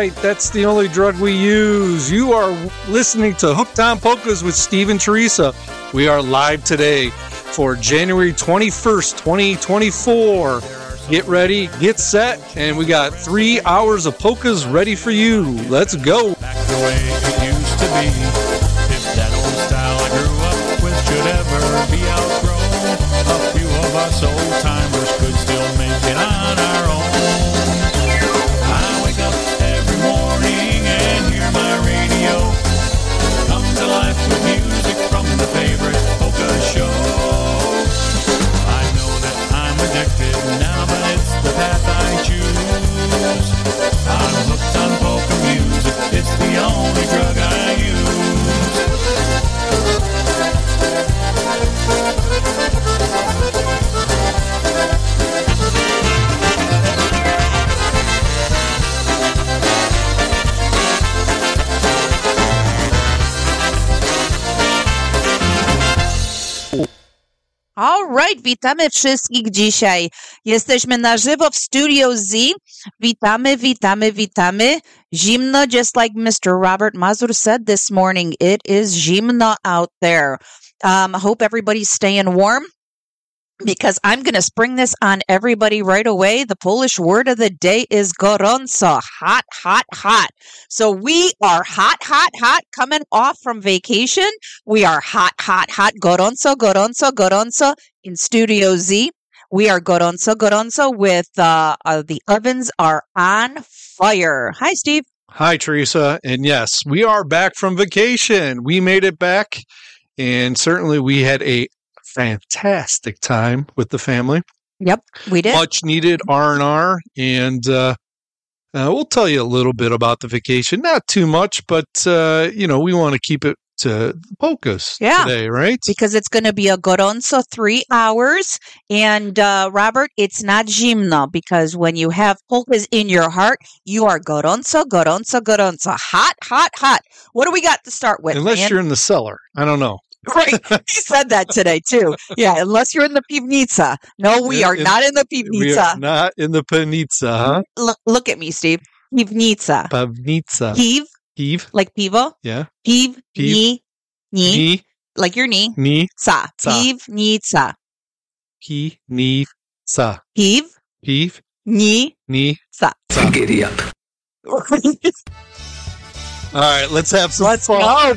right. That's the only drug we use. You are listening to Hooked on Polkas with Steve and Teresa. We are live today for January 21st, 2024. Get ready, get set, and we got three hours of polkas ready for you. Let's go. Witamy wszystkich dzisiaj. Jesteśmy na żywo w Studio Z. Witamy, witamy, witamy. Zimno, just like Mr. Robert Mazur said this morning. It is zimno out there. Um, hope everybody's staying warm because I'm going to spring this on everybody right away. The Polish word of the day is gorąco, hot, hot, hot. So we are hot, hot, hot coming off from vacation. We are hot, hot, hot, gorąco, gorąco, gorąco in Studio Z. We are gorąco, gorąco with uh, uh, the ovens are on fire. Hi, Steve. Hi, Teresa. And yes, we are back from vacation. We made it back, and certainly we had a fantastic time with the family. Yep, we did. Much needed R and R, and uh, uh, we'll tell you a little bit about the vacation. Not too much, but uh, you know we want to keep it to polkas Yeah. today, right? because it's going to be a gorąco three hours. And uh, Robert, it's not zimno because when you have polkas in your heart, you are gorąco, gorąco, gorąco, hot, hot, hot. What do we got to start with? Unless man? you're in the cellar, I don't know. right. He said that today too. Yeah, unless you're in the pivnica. No, we In- are in- not in the We are not in the panitsa, huh? Look, look at me, Steve. Pivnica. Pavnitsa. Piv, Eve, like pivo. yeah. Piv, Piv. ni, ni, Ni, like your knee. ni, Sa. Sa. Pivnica. pi, ni, sa. Piv, Piv, ni, ni, sa. sa. Giddy up. All right, let's have some Let's fun. go,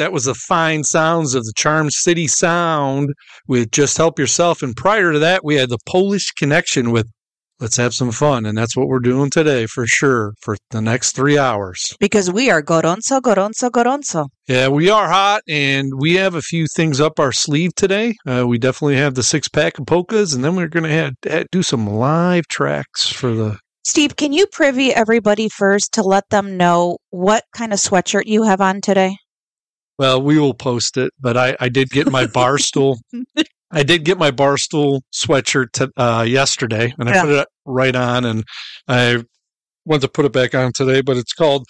that was the fine sounds of the Charm City Sound with Just Help Yourself. And prior to that, we had the Polish Connection with Let's Have Some Fun. And that's what we're doing today for sure for the next three hours. Because we are gorąco, gorąco, gorąco. Yeah, we are hot and we have a few things up our sleeve today. Uh, we definitely have the six pack of polkas, and then we're going to do some live tracks for the. Steve, can you privy everybody first to let them know what kind of sweatshirt you have on today? Well, we will post it, but I, I did get my bar stool. I did get my barstool sweatshirt uh, yesterday, and I Yeah. put it right on, and I wanted to put it back on today. But it's called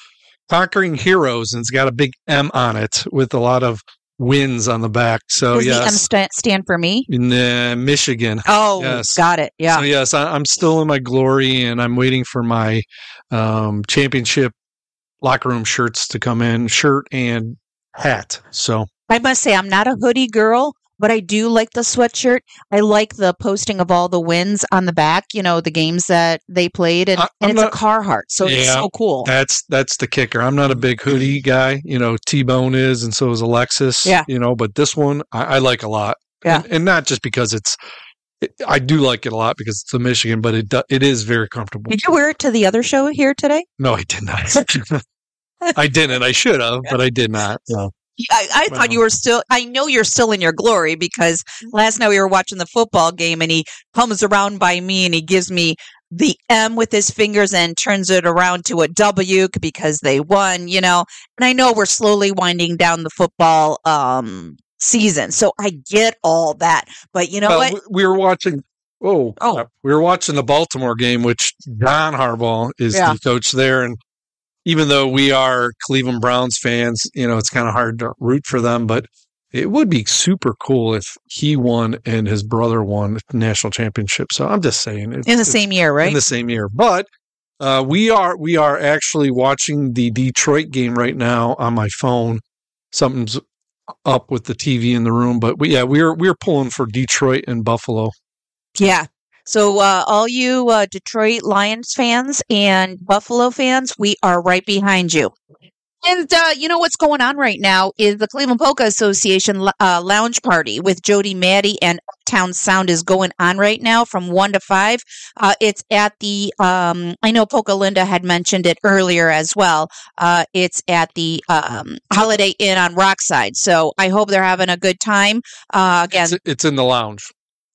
Conquering Heroes, and it's got a big M on it with a lot of wins on the back. So Does the M yes, sta- stand for me? in uh, Michigan. Oh, Yes. got it. Yeah. So yes, I, I'm still in my glory, and I'm waiting for my um, championship locker room shirts to come in, shirt and hat. So I must say, I'm not a hoodie girl, but I do like the sweatshirt. I like the posting of all the wins on the back, you know, the games that they played, and, I- and it's not- a Carhartt, so it's so cool. That's that's the kicker. I'm not a big hoodie guy. You know, T Bone is, and so is Alexis. Yeah. You know, but this one I, I like a lot. Yeah. And, and not just because it's. I do like it a lot because it's the Michigan, but it do, it is very comfortable. Did you wear it to the other show here today? No, I did not. I didn't. I should have, but I did not. No. I, I thought you were still. I know you're still in your glory because last night we were watching the football game and he comes around by me and he gives me the M with his fingers and turns it around to a W because they won, you know. And I know we're slowly winding down the football um season, so I get all that. But you know well, what? we- we were watching. Oh, Oh. we were watching the Baltimore game, which John Harbaugh is Yeah. the coach there, and even though we are Cleveland Browns fans, you know it's kind of hard to root for them. But it would be super cool if he won and his brother won the national championship. So I'm just saying it's, In the same year, right? in the same year. But uh, we are we are actually watching the Detroit game right now on my phone. Something's up with the TV in the room, but we, yeah, we're we're pulling for Detroit and Buffalo. Yeah. So, uh, all you uh, Detroit Lions fans and Buffalo fans, we are right behind you. And uh, you know what's going on right now is the Cleveland Polka Association uh, lounge party with Jody Manny and Uptown Sound is going on right now from one to five. Uh, it's at the um, I know Polka Linda had mentioned it earlier as well. Uh, it's at the um, Holiday Inn on Rockside. So I hope they're having a good time. Uh, again, It's, it's in the lounge.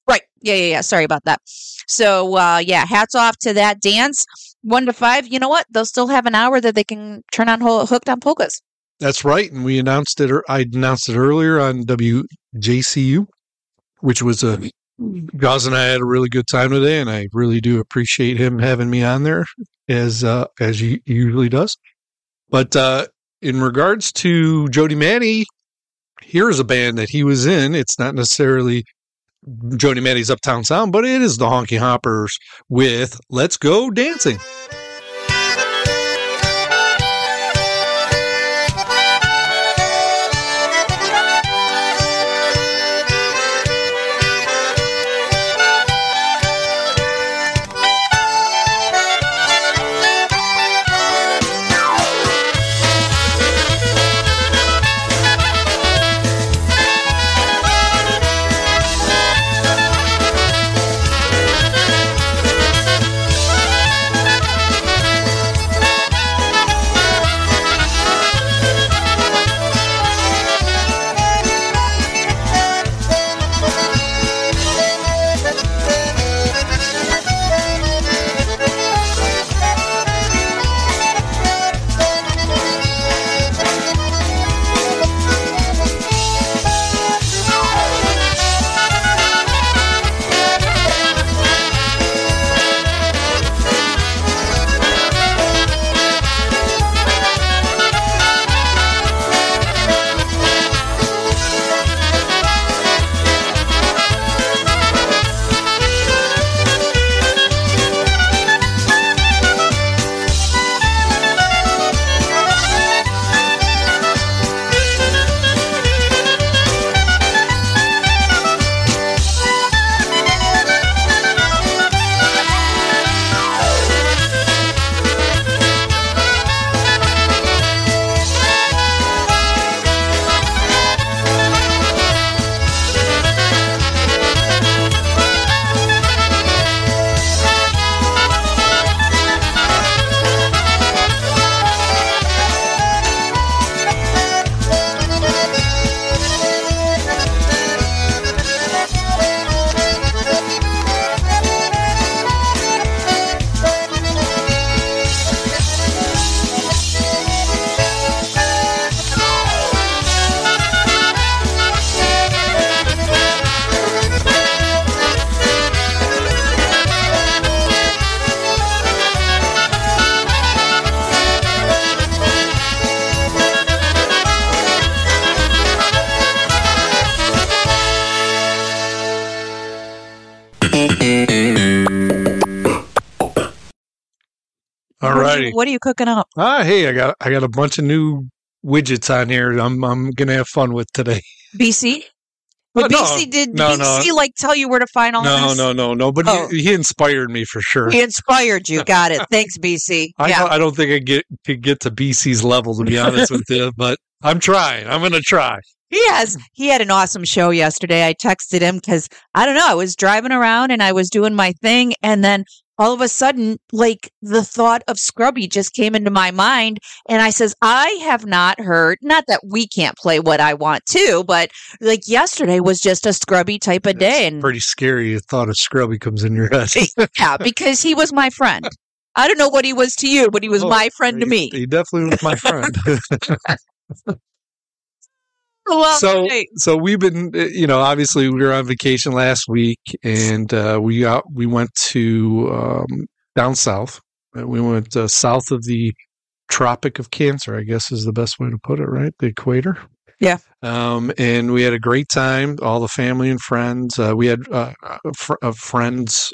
Right. Yeah, yeah, yeah. Sorry about that. So, uh, yeah, hats off to that dance. One to five. You know what? They'll still have an hour that they can turn on ho- hooked on polkas. That's right, and we announced it. I announced it earlier on WJCU, which was a. Gaz and I had a really good time today, and I really do appreciate him having me on there as uh, as he usually does. But uh, in regards to Jody Manny, here's a band that he was in. It's not necessarily Jody Manny's Uptown Sound, but it is the Honky Hoppers with "Let's Go Dancing." What are you- What are you cooking up? Ah, hey, I got I got a bunch of new widgets on here. I'm I'm gonna have fun with today. BC? But no. BC did No, BC no. like tell you where to find all No, this? no, no, no. But Oh. he, he inspired me for sure. He inspired you. Got it. Thanks, BC. I yeah. don't, I don't think I get could get to BC's level to be honest with you, but I'm trying. I'm gonna try. He has. He had an awesome show yesterday. I texted him because I don't know. I was driving around and I was doing my thing, and then all of a sudden, like the thought of Scrubby just came into my mind, and I says, I have not heard. Not that we can't play what I want to, but like yesterday was just a Scrubby type of day, and Pretty scary. The thought of Scrubby comes in your head. yeah, because he was my friend. I don't know what he was to you, but he was Oh, my friend to me. He definitely was my friend. Well, so hey, so we've been uh, you know obviously we were on vacation last week and uh, we got we went to um, down south Uh, we went uh, south of the tropic of cancer i guess is the best way to put it right the equator Yeah. Um, and we had a great time. All the family and friends. Uh, we had uh, a, fr- a friends,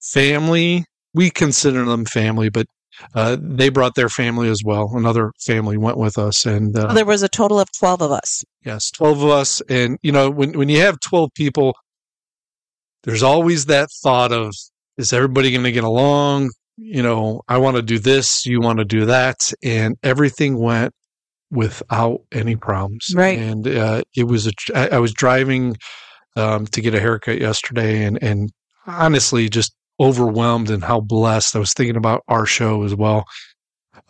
family. We consider them family, but uh, they brought their family as well. Another family went with us, and uh, There was a total of 12 of us. Yes, 12 of us. And, you know, when, when you have 12 people, there's always that thought of, is everybody going to get along? You know, I want to do this, you want to do that. And everything went without any problems. Right. And uh, it was, a, I, I was driving um, to get a haircut yesterday and, and honestly just overwhelmed and how blessed I was thinking about our show as well.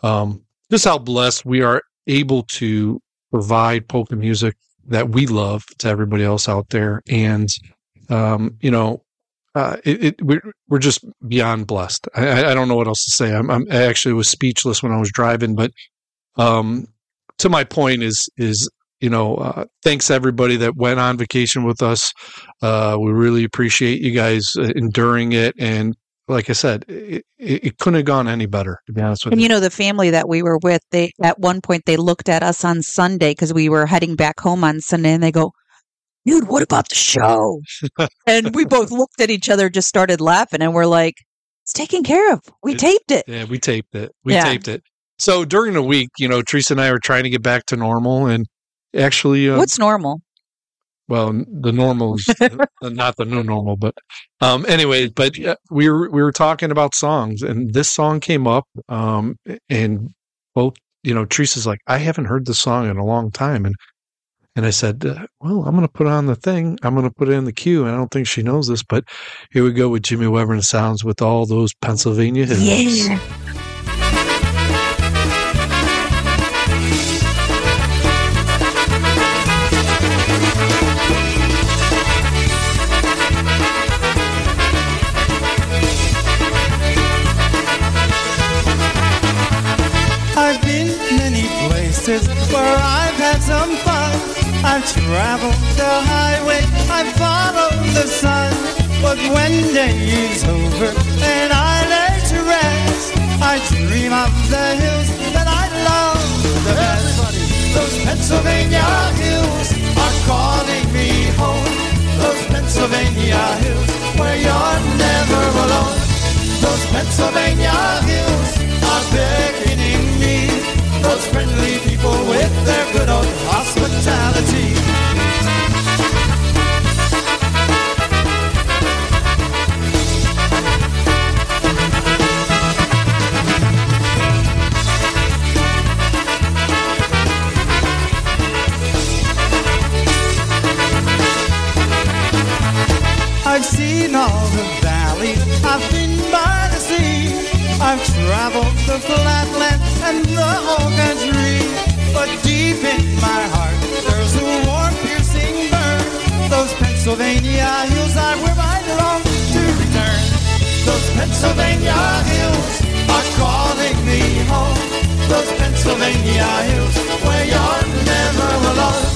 Um, just how blessed we are able to provide polka music that we love to everybody else out there. And, um, you know, uh, it, it, we're, we're just beyond blessed. I- I, don't know what else to say. I'm, I'm I actually was speechless when I was driving, but, um, to my point is, is, you know, uh, thanks everybody that went on vacation with us. Uh, we really appreciate you guys uh, enduring it. And like I said, it, it, it couldn't have gone any better, to be honest with And you. And you know, the family that we were with, they at one point they looked at us on Sunday because we were heading back home on Sunday, and they go, "Dude, what about the show?" and we both looked at each other, just started laughing, and we're like, "It's taken care of. We It- taped it." Yeah, we taped it. We Yeah. taped it. So during the week, you know, Teresa and I were trying to get back to normal, and actually, uh, What's normal? well, the normal is not the new normal, but um, anyway, but uh, we were we were talking about songs, and this song came up, um, and both, you know, Teresa's like, I haven't heard this song in a long time, and and I said, uh, well, I'm going to put on the thing, I'm going to put it in the queue, and I don't think she knows this, but here we go with Jimmy Weber and Sounds with all those Pennsylvania hills. Yeah. Traveled the highway, I've followed the sun. But when day is over and I lay to rest, I dream of the hills that I love the best. Those Pennsylvania hills are calling me home. Those Pennsylvania hills where you're never alone. Those Pennsylvania hills are. Those friendly people with their good old hospitality. I've seen all the valleys, I've been by the sea. I've traveled the flatland and the whole country. But deep in my heart, there's a warm, piercing burn. Those Pennsylvania hills are where I long to return. Those Pennsylvania hills are calling me home. Those Pennsylvania hills where you're never alone.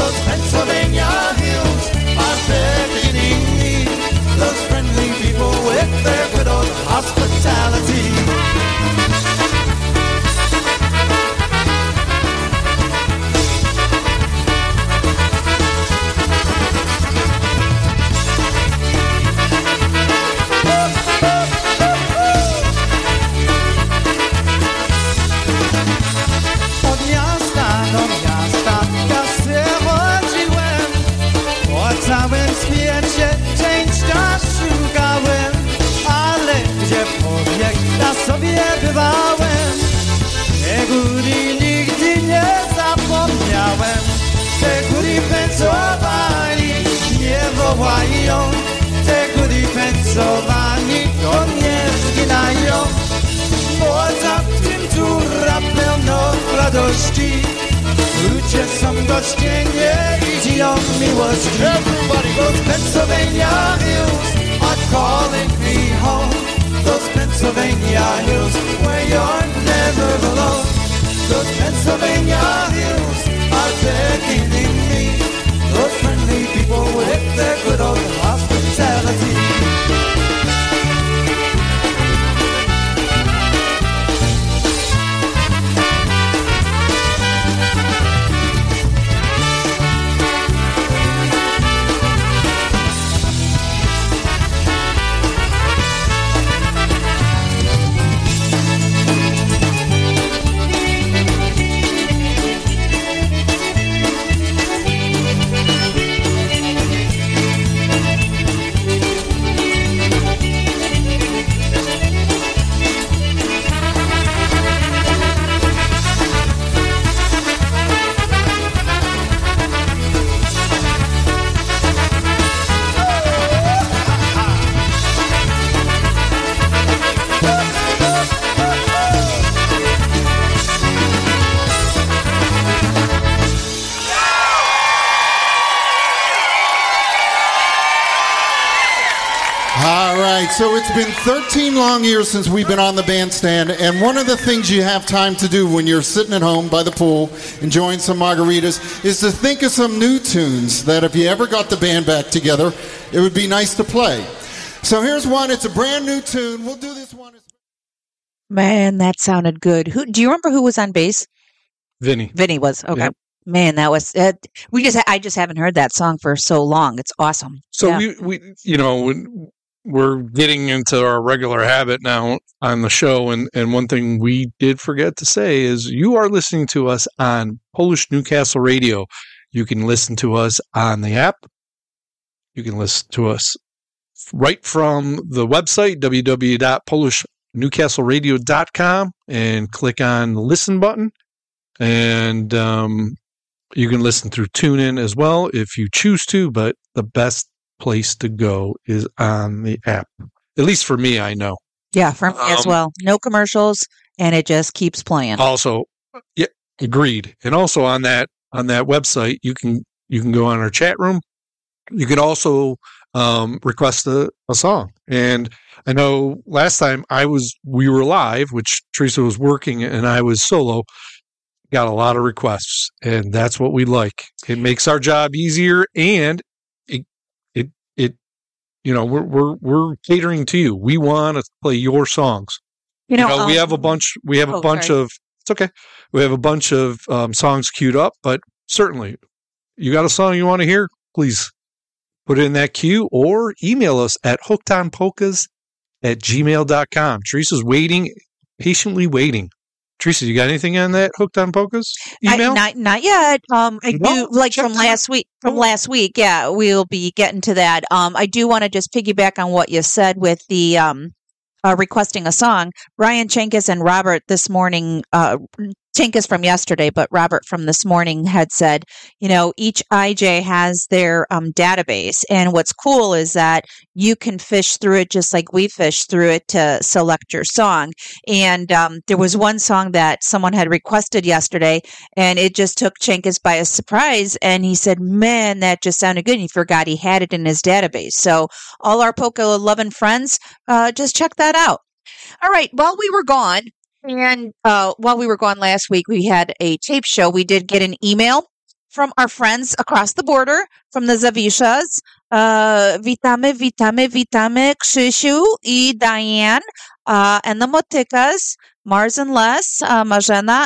Those Pennsylvania hills are beckoning me. Those friendly people with their sobie bywałem Te góry nigdy nie zapomniałem. Te góry Pensylwanii nie wołają Te góry Pensylwanii to nie zginają. Poza tym dziura pełno radości. Ludzie są gościnnie i dziją miłości. Everybody. Goes Pennsylvania hills are calling me home Those Pennsylvania hills you're never alone. Those Pennsylvania hills are beckoning me. Those friendly people with their good old hospitality been 13 long years since we've been on the bandstand, and one of the things you have time to do when you're sitting at home by the pool enjoying some margaritas is to think of some new tunes that if you ever got the band back together, it would be nice to play. So here's one, it's a brand new tune. We'll do this one. Man, that sounded good. Who do you remember who was on bass? Vinny. Vinny was. Okay. Yep. Man, that was uh, we just I just haven't heard that song for so long. It's awesome. So Yeah. we, we, you know, when- we're getting into our regular habit now on the show, and and one thing we did forget to say is you are listening to us on Polish Newcastle Radio. You can listen to us on the app. You can listen to us right from the website www.polishnewcastleradio.com and click on the listen button, and um, you can listen through TuneIn as well if you choose to. But the best place to go is on the app. At least for me, I know. yeah, for me as Um, well. No commercials, and it just keeps playing. Also, yeah, agreed. And also on that on that website, you can you can go on our chat room. You can also um, request a, a song. And I know last time I was we were live, which Teresa was working and I was solo. Got a lot of requests, and that's what we like. It makes our job easier, and you know we're we're we're catering to you. We want to play your songs. you know, we have a um, bunch. We have oh, a bunch sorry. of. It's okay. We have a bunch of um, songs queued up, but certainly, you got a song you want to hear? Please put it in that queue or email us at hookedonpolkas at gmail.com. Teresa's waiting, patiently waiting. Teresa, you got anything on that hooked on polkas email? I, not not yet. Um, I No, do like from last week. From last week, yeah, we'll be getting to that. Um, I do want to just piggyback on what you said with the um, uh, requesting a song. Ryan Chenkis and Robert this morning. Uh, Chenkis from yesterday, but Robert from this morning had said, you know, each IJ has their um, database, and what's cool is that you can fish through it just like we fish through it to select your song. And um, there was one song that someone had requested yesterday, and it just took Chenkis by a surprise. And he said, Man, that just sounded good. And he forgot he had it in his database. So, all our polka loving friends, uh, just check that out. All right. While we were gone, and uh, while we were gone last week, we had a tape show. We did get an email from our friends across the border from the Zavishas. Uh, witamy, witamy, witamy Krzysiu Diane uh, and the Motykas, Mars and Les, uh,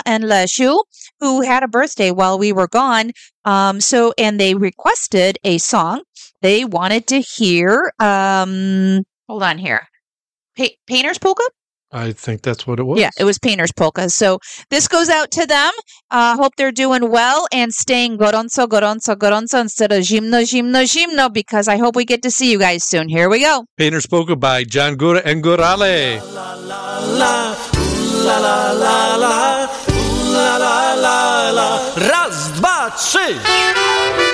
and Lesiu, who had a birthday while we were gone. Um, so, and they requested a song. They wanted to hear, um, hold on here, pa- Painter's Polka? I think that's what it was. Yeah, it was Painter's Polka. So this goes out to them. Uh, hope they're doing well and staying gorąco, gorąco, gorąco instead of zimno, zimno, zimno because I hope we get to see you guys soon. Here we go. Painter Polka by John Gora and Gorale. La la la la la la la la. Raz, dwa, trzy!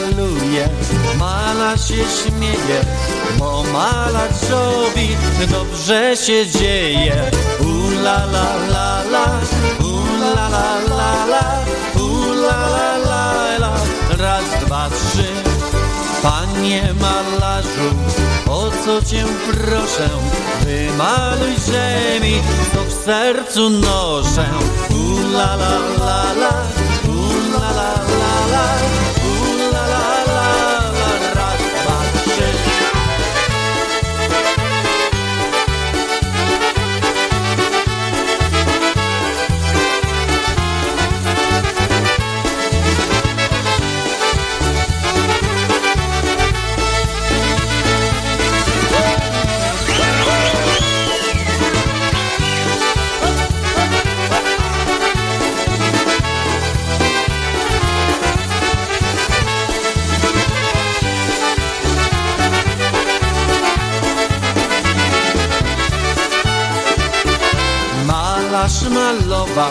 Maluje, malarz się śmieje, bo malarzowi dobrze się dzieje. U la la la la, u la la la la, u la la la la, raz, dwa, trzy. Panie malarzu, o co cię proszę, wymaluj ziemi, co w sercu noszę. U la la la la, pracował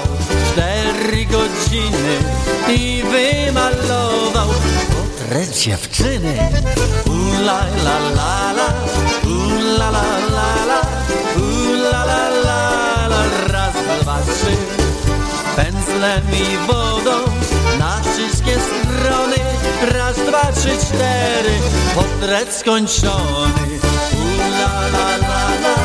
cztery godziny i wymalował portret dziewczyny. Ula la la la, ula la la la, ula la la la, raz, dwa, trzy. Pędzlem i wodą na wszystkie strony, raz, dwa, trzy, cztery, portret skończony. Ula la la la, ula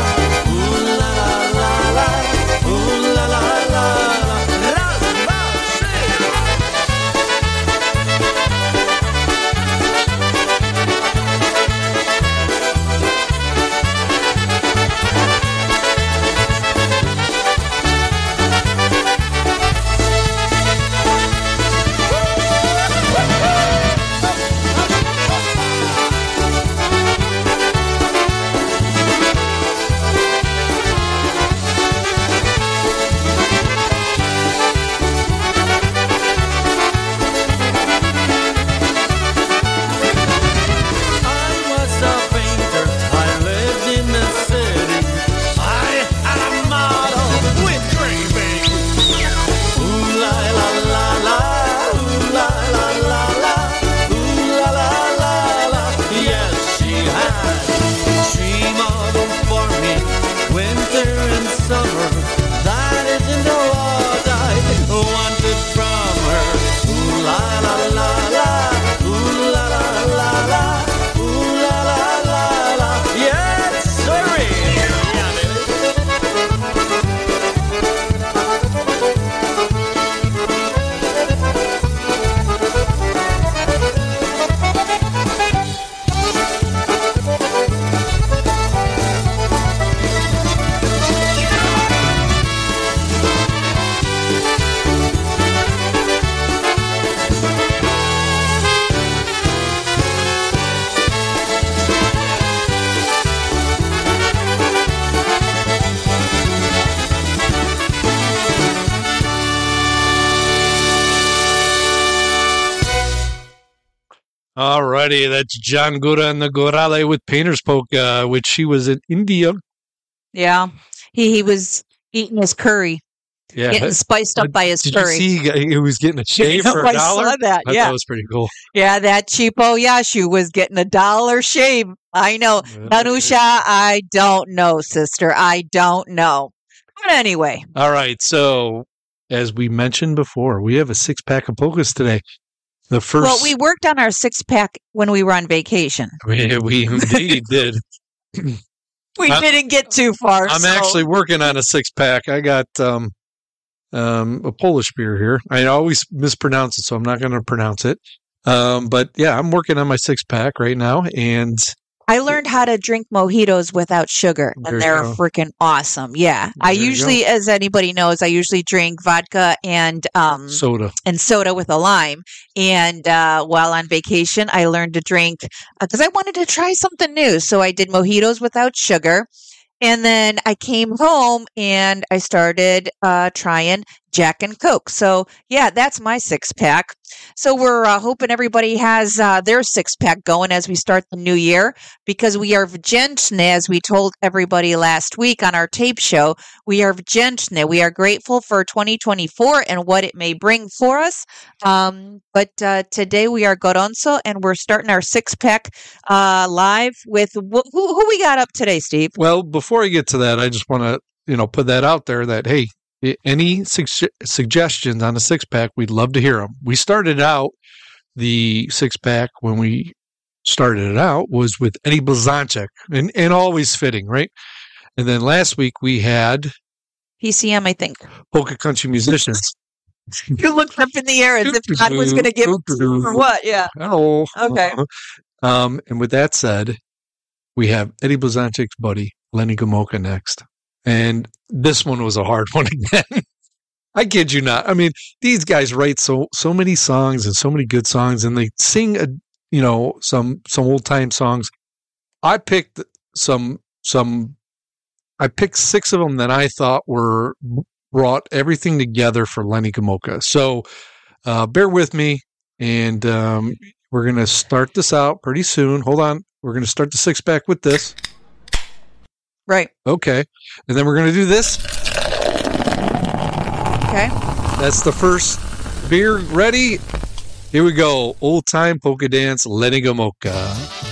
Alrighty, that's John Gora and the Gorale with Painter's Polka, uh, which he was in India. Yeah. He he was eating his curry, Yeah. getting spiced up by his Did curry. you see he, was getting a shave for a I dollar? saw that. Yeah. it was pretty cool. Yeah, that cheapo Yashu was getting a dollar shave. I know. Danusha, I don't know, sister. I don't know. But anyway, All right. So, as we mentioned before, we have a six pack of polkas today. The first. well, we worked on our six pack when we were on vacation. we, we indeed did. We I'm- didn't get too far. I'm so- actually working on a six pack. I got um, um, a Polish beer here. I always mispronounce it, so I'm not going to pronounce it. Um, but yeah, I'm working on my six pack right now, and I learned how to drink mojitos without sugar, There and they're freaking awesome. Yeah, I There you usually, as anybody knows, I usually drink vodka and um soda. and soda with a lime. And uh, while on vacation, I learned to drink because I wanted to try something new. So I did mojitos without sugar. And then I came home and I started uh, trying Jack and Coke. So, yeah, that's my six pack. So, we're uh, hoping everybody has uh, their six pack going as we start the new year because we are Vjentne, as we told everybody last week on our tape show. We are Vjentne. We are grateful for 2024 and what it may bring for us. Um, but uh, today we are gorąco and we're starting our six pack uh, live with wh- who, who we got up today, Steve? Well, before I get to that, I just want to you know put that out there that hey, any sugge- suggestions on a six pack, we'd love to hear them. We started out the six pack when we started it out was with Eddie Blazonczyk and and always fitting right. And then last week we had PCM, I think. polka country musicians. You looked up in the air as if God was going to give or what? Yeah. Hello. Okay. Um, and with that said, we have Eddie Blazonczyk's buddy Lenny Gomulka, next, and this one was a hard one again. I kid you not. I mean, these guys write so so many songs and so many good songs, and they sing a you know some some old time songs. I picked some some. I picked six of them that I thought were brought everything together for Lenny Gomulka. So uh, bear with me, and um, we're to start this out pretty soon. Hold on. We're to start the six pack with this. Right. Okay. And then we're going to do this. Okay. That's the first beer ready. Here we go. Old time polka dance, Lenny Gomulka.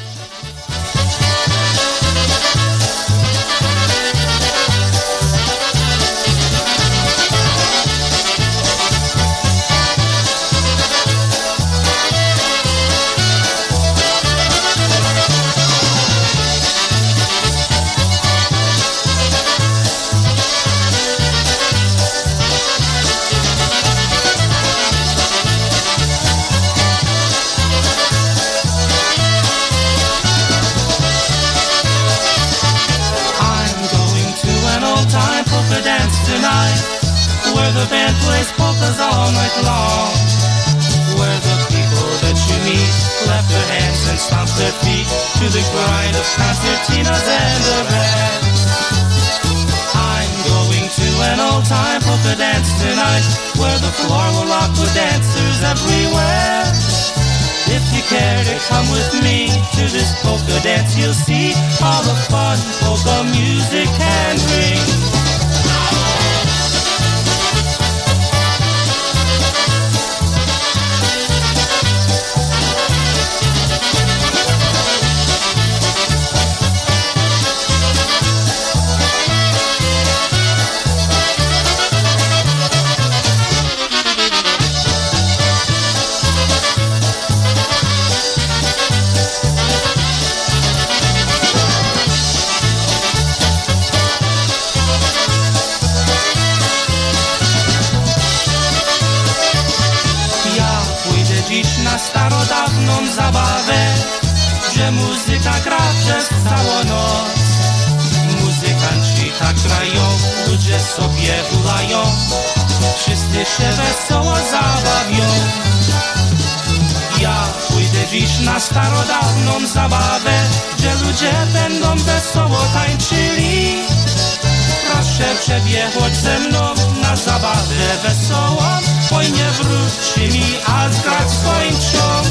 Night long Where the people that you meet clap their hands and stomp their feet To the grind of concertinas and the band I'm going to an old time polka dance tonight Where the floor will lock with dancers everywhere. If you care to come with me to this polka dance, you'll see all the fun polka music can bring. Muzyka gra przez całą noc. Muzykanci tak grają, ludzie sobie hulają, wszyscy się wesoło zabawią. Ja pójdę dziś na starodawną zabawę, gdzie ludzie będą wesoło tańczyli. Proszę przebiegać ze mną na zabawę wesołą Oj nie wróci mi, a zgrać skończą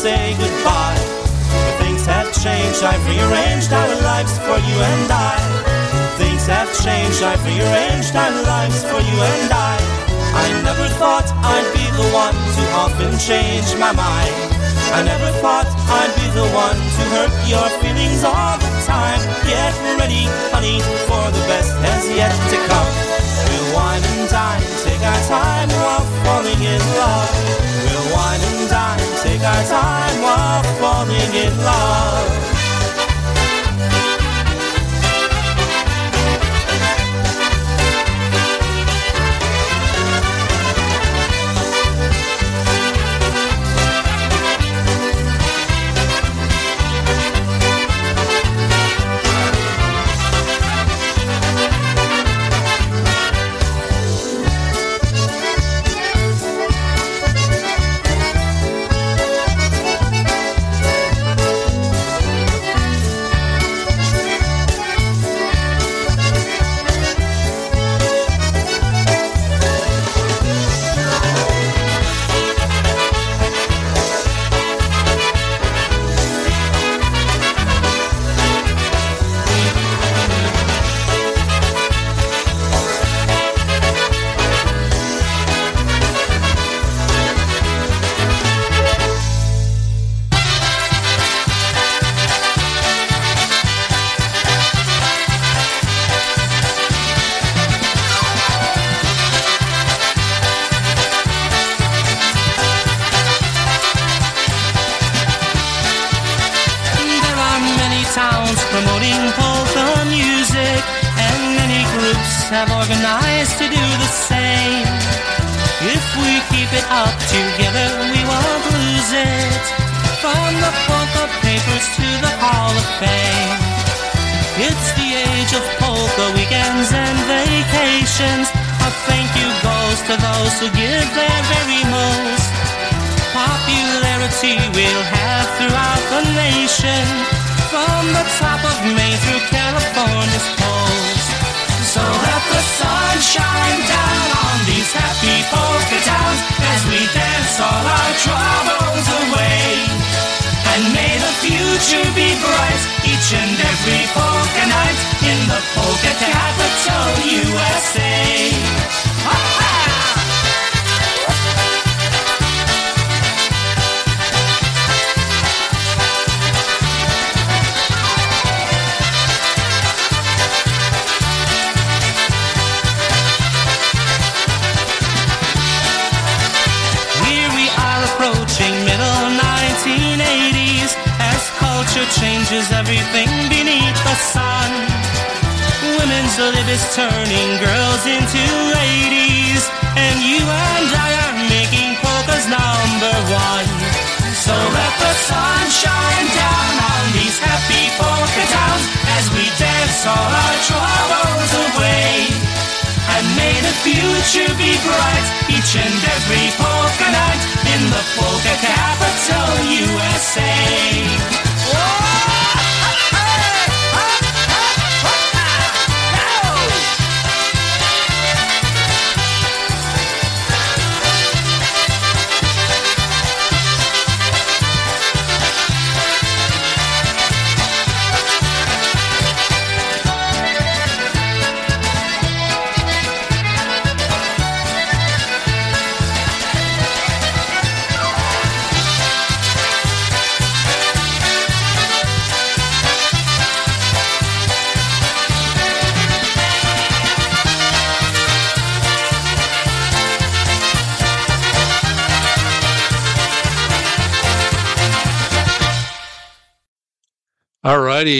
say goodbye. But things have changed, I've rearranged our lives for you and I. Things have changed, I've rearranged our lives for you and I. I never thought I'd be the one to often change my mind. I never thought I'd be the one to hurt your feelings all the time. Get ready, honey, for the best has yet to come. We'll wine and dine, take our time while falling in love. We'll wine and dine, our time while falling in love.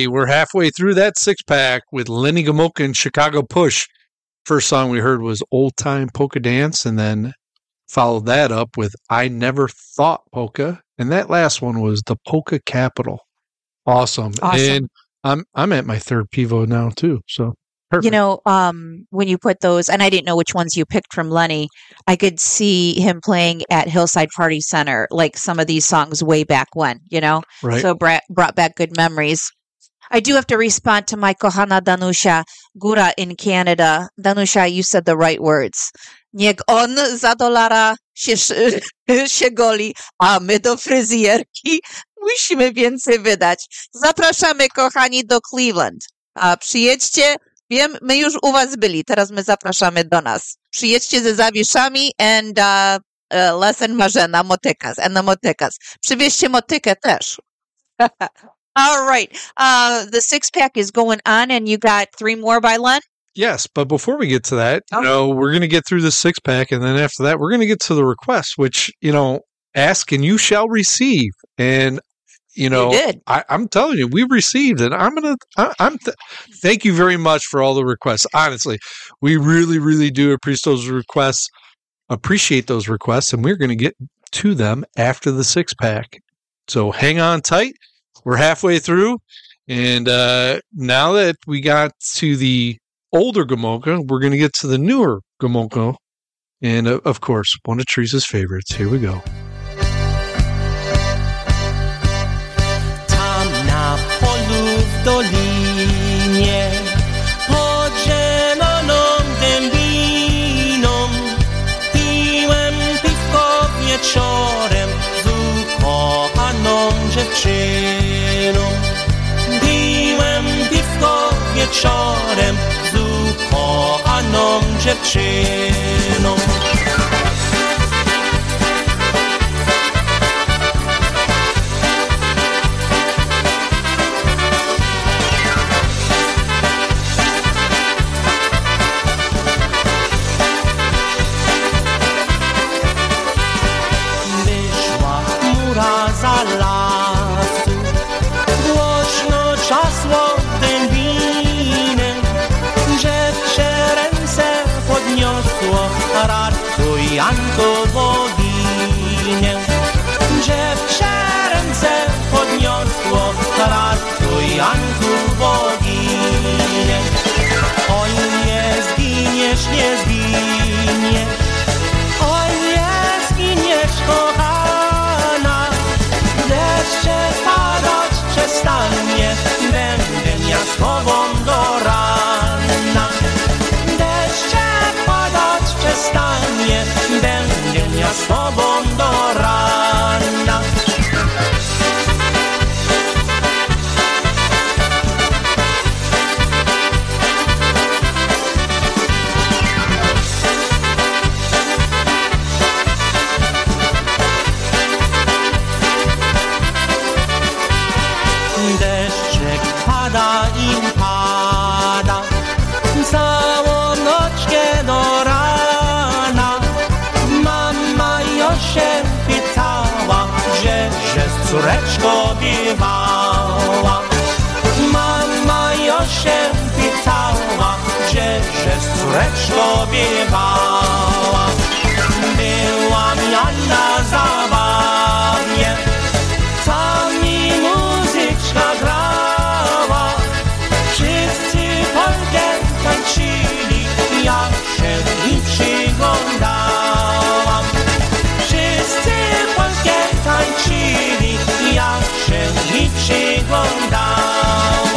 We're halfway through that six pack with Lenny Gomulka and Chicago Push. First song we heard was Old Time Polka Dance, and then followed that up with I Never Thought Polka, and that last one was the Polka Capital. Awesome. Awesome. And I'm I'm at my third pivo now too. So perfect. You know, um, when you put those, and I didn't know which ones you picked from Lenny, I could see him playing at Hillside Party Center, like some of these songs way back when, you know? right. So bra- brought back good memories. I do have to respond to my Kohana Danusha Gura in Canada. Danusha, you said the right words. Niech on za dolara się, się goli, a my do fryzjerki musimy więcej wydać. Zapraszamy, kochani, do Cleveland. A przyjedźcie, wiem, my już u was byli, teraz my zapraszamy do nas. Przyjedźcie ze zawieszami and uh, uh, Lesen Marzena motykas, and the motykas. Przywieźcie motykę też. All right. Uh, the six pack is going on, and you got three more by Len. Yes, but before we get to that, Oh. you know, we're going to get through the six pack, and then after that, we're going to get to the requests, which you know, ask and you shall receive. And you know, did. I, I'm telling you, we received, and I'm gonna, I, I'm. Th- thank you very much for all the requests. Honestly, we really, really do appreciate those requests. Appreciate those requests, and we're going to get to them after the six pack. So hang on tight. We're halfway through, and uh, now that we got to the older Gomulka, we're going to get to the newer Gomulka. And uh, of course, one of Teresa's favorites. Here we go. Dziewczyną. Piłem piwko wieczorem z ukochaną dziewczyną. Ratuj Janko boginię Dziewczę ręce podniosło Ratuj Janku boginię Oj nie zginiesz, nie zginiesz Oj, nie zginiesz, kochana, deszcze padać przestanie, będę ja z będę ja z już się pytała Że, że z córeczką biewała Byłam ja na zabawie mi muzyczka grała, wszyscy polkę tańczyli, ja się i przyglądałam. Wszyscy polkę tańczyli, ja się i przyglądałam.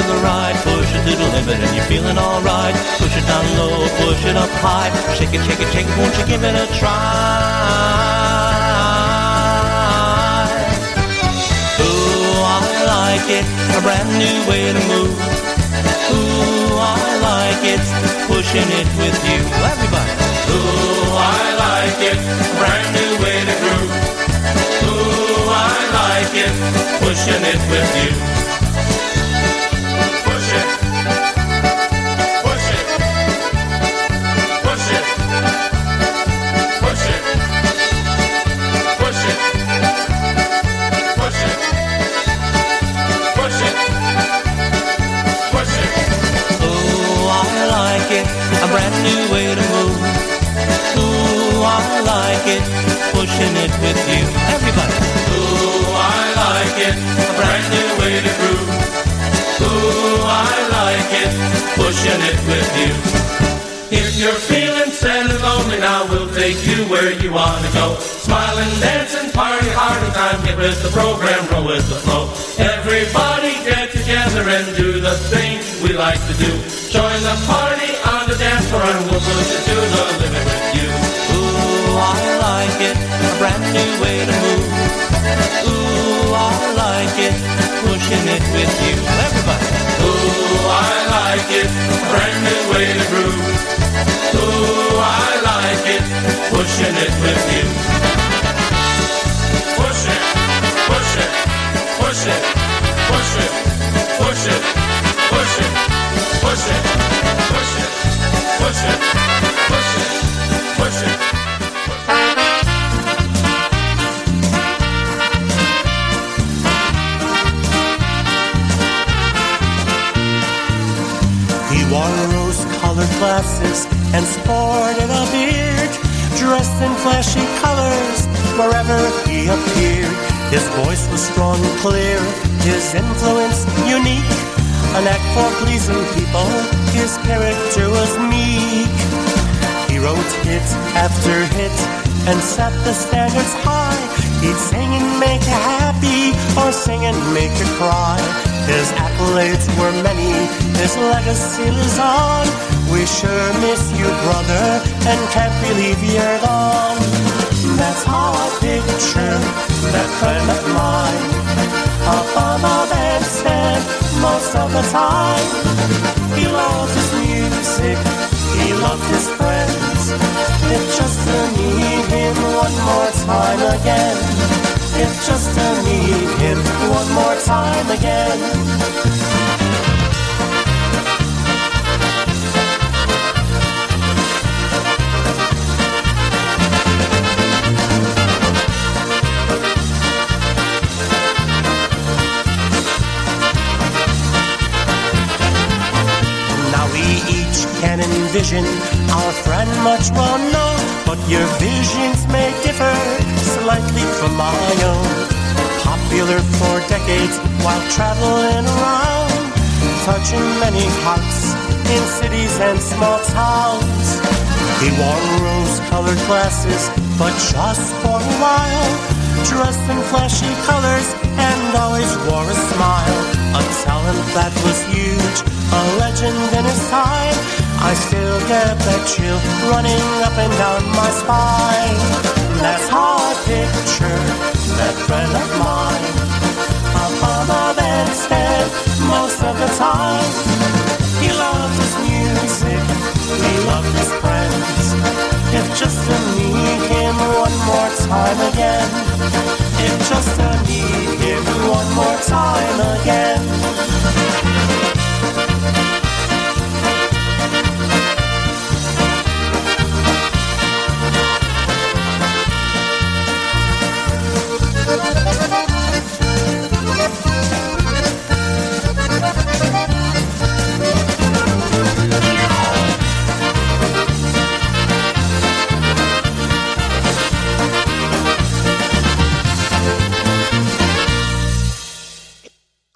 To the right, push it to the limit and you're feeling alright. Push it down low, push it up high, shake it, shake it, shake it, won't you give it a try? Ooh, I like it, a brand new way to move. Ooh, I like it, pushing it with you. Everybody. Ooh, I like it, brand new way to groove. Ooh, I like it, pushing it with you. Pushing it with you. If you're feeling sad and lonely now, we'll take you where you want to go. Dance and party hard time. Get with the program, roll with the flow. Everybody get together and do the things we like to do. Join the party on the dance floor and we'll push it to the limit with you. Ooh, I like it, a brand new way to move. Ooh, I like it, pushing it with you. Everybody. Like it, a brand new way to groove. Ooh, I like it, pushing it with you. Push it, push it, push it, push it, push it, push it, push it, push it, push it, glasses and sported a beard, dressed in flashy colors wherever he appeared. His voice was strong and clear, his influence unique. An act for pleasing people, his character was meek. He wrote hit after hit and set the standards high. He'd sing and make you happy or sing and make you cry. His accolades were many, his legacy lives on. We sure miss you, brother, and can't believe you're gone. That's how I picture that friend of mine up on the bandstand most of the time. He loved his music, he loved his friends. If just to meet him one more time again. If just to meet him one more time again. Can our friend much more known, but your visions may differ slightly from my own. Popular for decades while traveling around, touching many hearts in cities and small towns. He wore rose-colored glasses, but just for a while. dressed in flashy colors, and always wore a smile. A talent that was huge, a legend in his time. I still get that chill running up and down my spine. That's how I picture that friend of mine. Up on the bandstand most of the time. He loved his music, he loved his friends. If just to meet him one more time again. If just to meet him one more time again.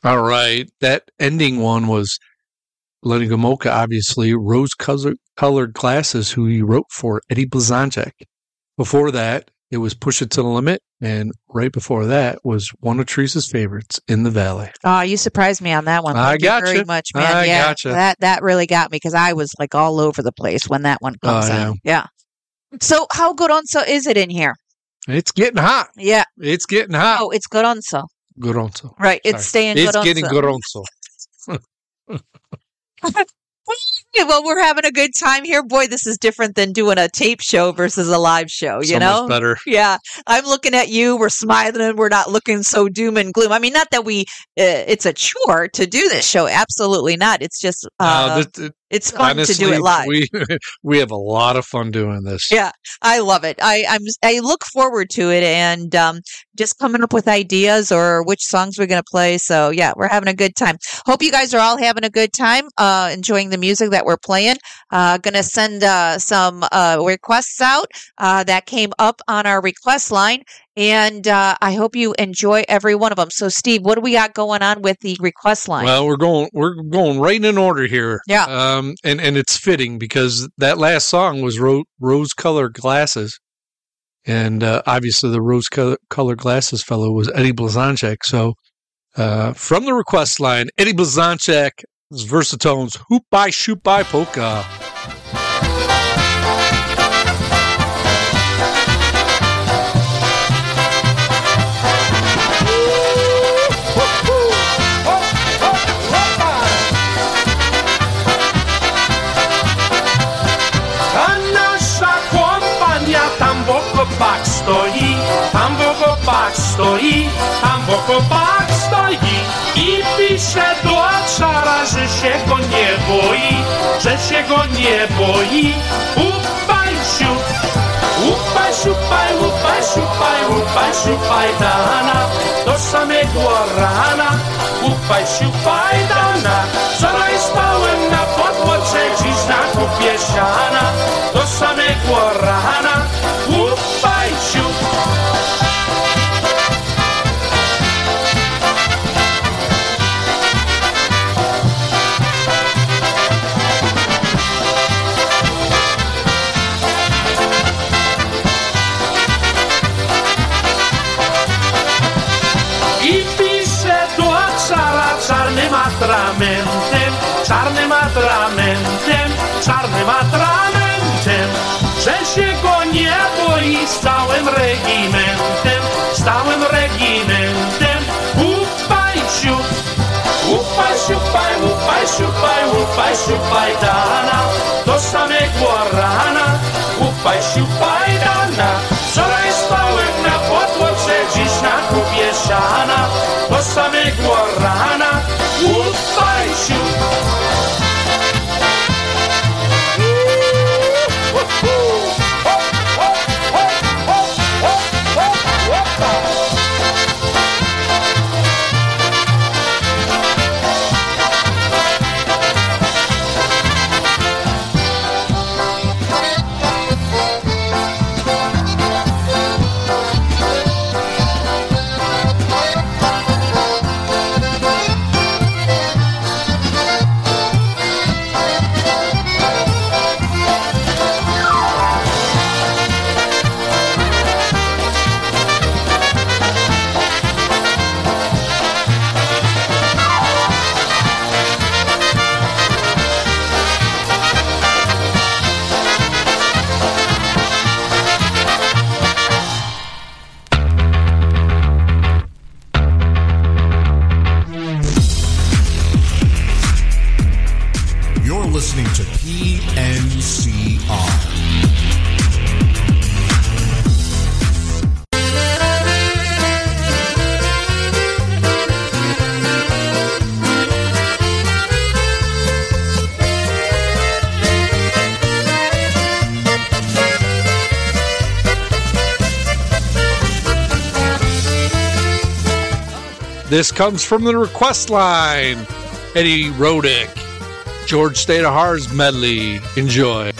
All right. That ending one was Lenny Gomulka, obviously, rose colored glasses, who he wrote for Eddie Blazonczyk. Before that, it was Push It to the Limit. And right before that was one of Teresa's favorites, In the Valley. Oh, you surprised me on that one. I Thank you very much, man. I yeah, gotcha. that that really got me because I was like all over the place when that one comes yeah. on. Yeah. So how gorąco is it in here? It's getting hot. Yeah. It's getting hot. Oh, it's gorąco. Gorąco. Right. It's staying It's good on getting so. gorąco. Yeah, well, we're having a good time here. Boy, this is different than doing a tape show versus a live show, you so know? much better. Yeah, I'm looking at you. We're smiling and we're not looking so doom and gloom. I mean, not that we, uh, it's a chore to do this show. Absolutely not. It's just, uh, Uh, this- it's fun honestly, to do it live. We we have a lot of fun doing this. Yeah, I love it. I I'm I look forward to it and um, just coming up with ideas or which songs we're going to play. So yeah, we're having a good time. Hope you guys are all having a good time, uh, enjoying the music that we're playing. Uh, going to send uh, some uh, requests out uh, that came up on our request line. And uh, I hope you enjoy every one of them. So, Steve, what do we got going on with the request line? Well, we're going we're going right in order here. Yeah. Um, and and it's fitting because that last song was ro- rose colored glasses, and uh, obviously the rose colored glasses fellow was Eddie Blazonczyk. So, uh, from the request line, Eddie Blazonczyk's Versatones, Hupaj Siupaj Polka. Stoi, tam w okopach stoi i pisze do czara, że się go nie boi, że się go nie boi. Upaj siup, upaj siupaj, upaj siupaj, upaj siupaj dana, do samego rana, upaj siupaj dana. Wczoraj spałem na podłodze, dziś na kupie siana, do samego rana, atramentem, czarnym atramentem, czarnym atramentem, że się go nie boi z całym regimentem, z całym regimentem. Upaj siup, upaj siupaj, upaj siupaj, upaj siupaj dana, do samego rana, upaj siupaj dana. This comes from the request line. Eddie Rodick, George State of Hars medley. Enjoy.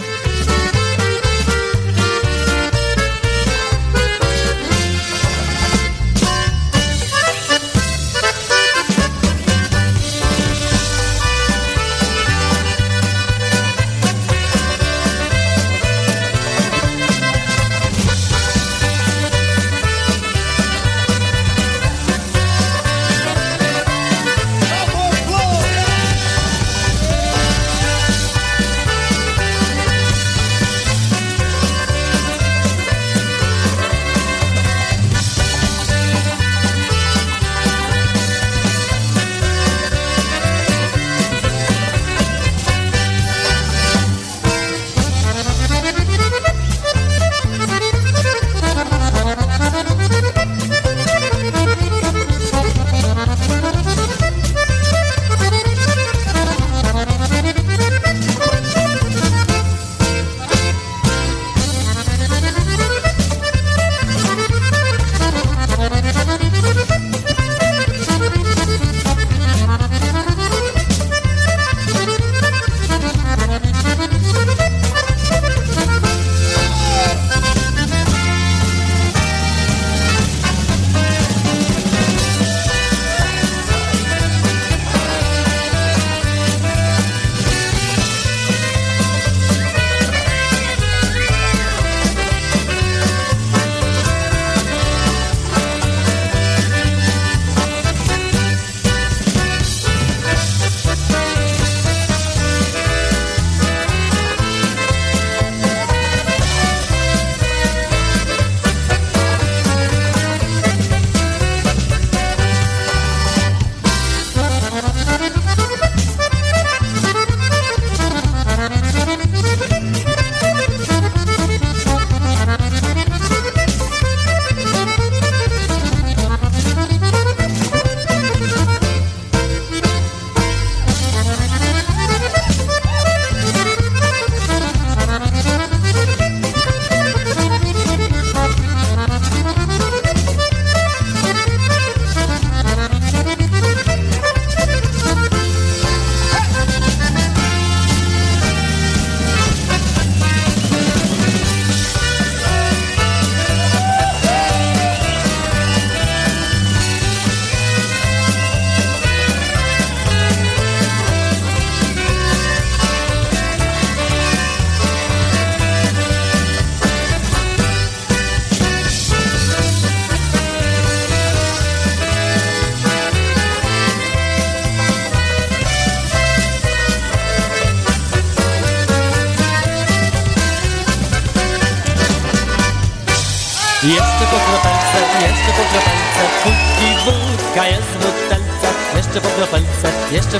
Jeszcze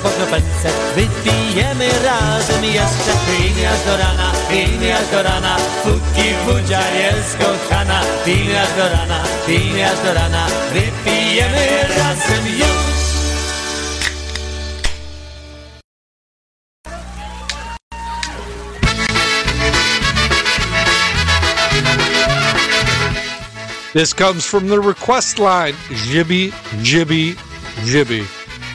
wypijemy razem jeszcze. Do rana, do rana, wódzia jest kochana. Do rana, do rana, wypijemy razem już. This comes from the request line Jibby, Jibby, Jibby.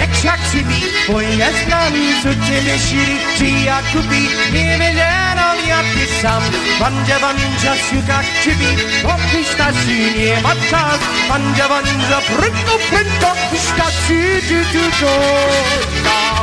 Yakshakshimi Oyasnami Suttilishiri Chiyakupi Nivilanamyapisam Vanjavanja Sukakchibi Opistashini Matas Vanjavanja Printo Printo Pistachi Tutu Tutu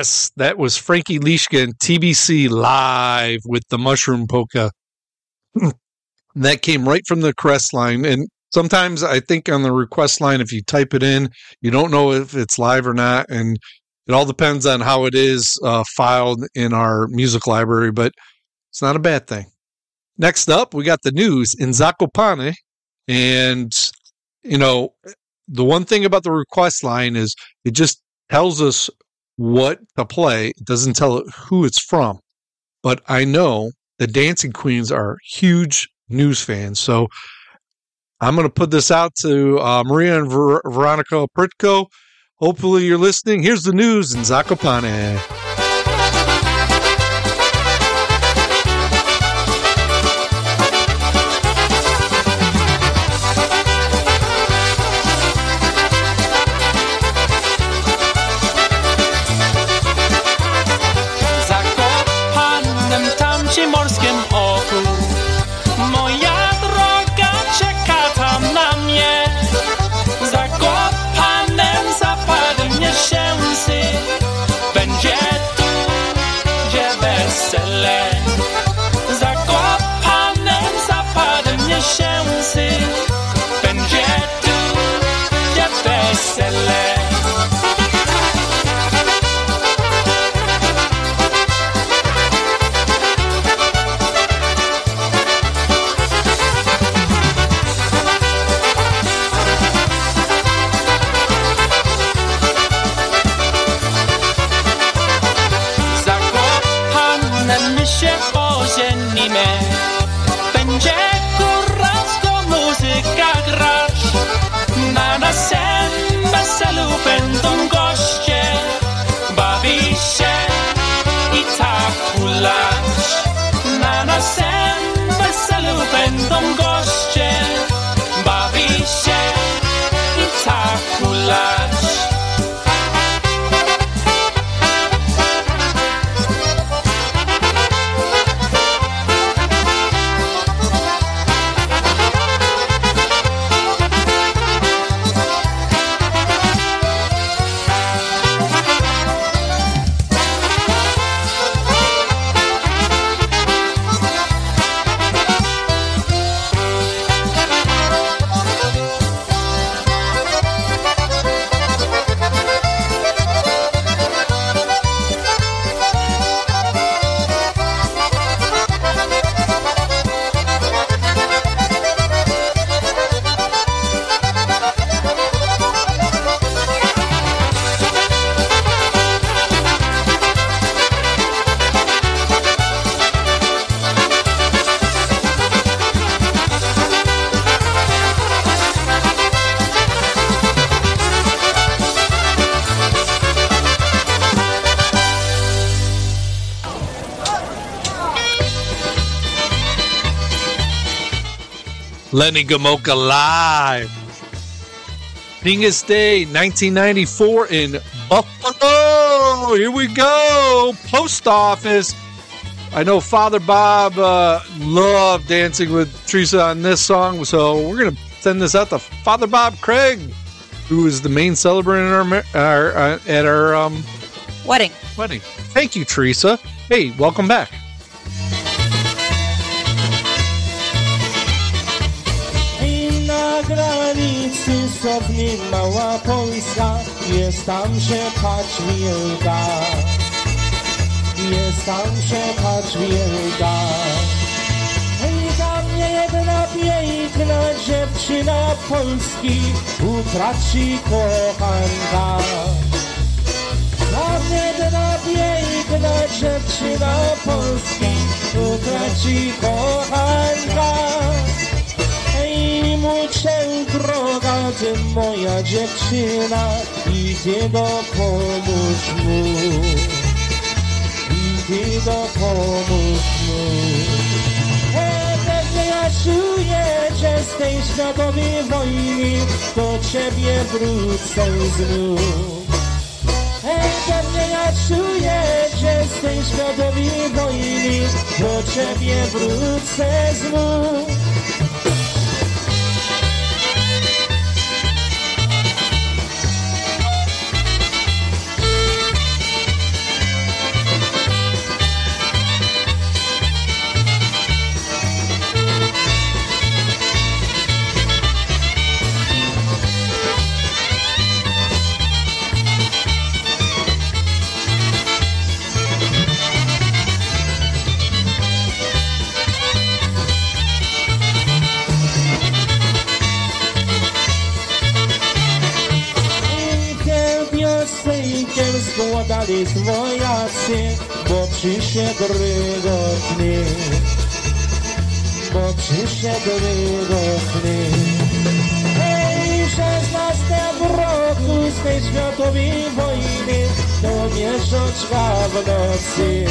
Yes, that was Frankie Leishka TBC live with the Mushroom Polka. that came right from the request line. And sometimes I think on the request line, if you type it in, you don't know if it's live or not. And it all depends on how it is uh, filed in our music library, but it's not a bad thing. Next up, we got the news in Zakopane. And, you know, the one thing about the request line is it just tells us what to play. It doesn't tell who it's from. But I know the Dancing Queens are huge news fans. So I'm going to put this out to uh, Maria and Ver- Veronica Pritko. Hopefully you're listening. Here's the news in Zakopane. Lenny Gomulka live. Dingus Day, 1994 in Buffalo. Here we go. Post office. I know Father Bob uh, loved dancing with Teresa on this song, so we're going to send this out to Father Bob Craig, who is the main celebrant in our, our uh, at our um, Wedding. wedding. Thank you, Teresa. Hey, welcome back. Mała Polska, jest tam pać wielka. Jest tam pać wielka. Hej, tam nie jedna piękna dziewczyna Polski utraci kochanka. Tam jedna piękna dziewczyna Polski utraci kochanka. Muszę droga, ty moja dziewczyna, idzie do pomóż mu. Idzie do pomóż mu. Ej, pewnie czuję, że z tej światowej wojny do ciebie wrócę znów. Ej, pewnie ja czuję, że z tej światowej wojny do ciebie wrócę znów. Bo przyszedł rygotny. Bo przyszedł rygotny. Ej, w szesnastym roku z tej światowej wojny do miesiączka w nocy.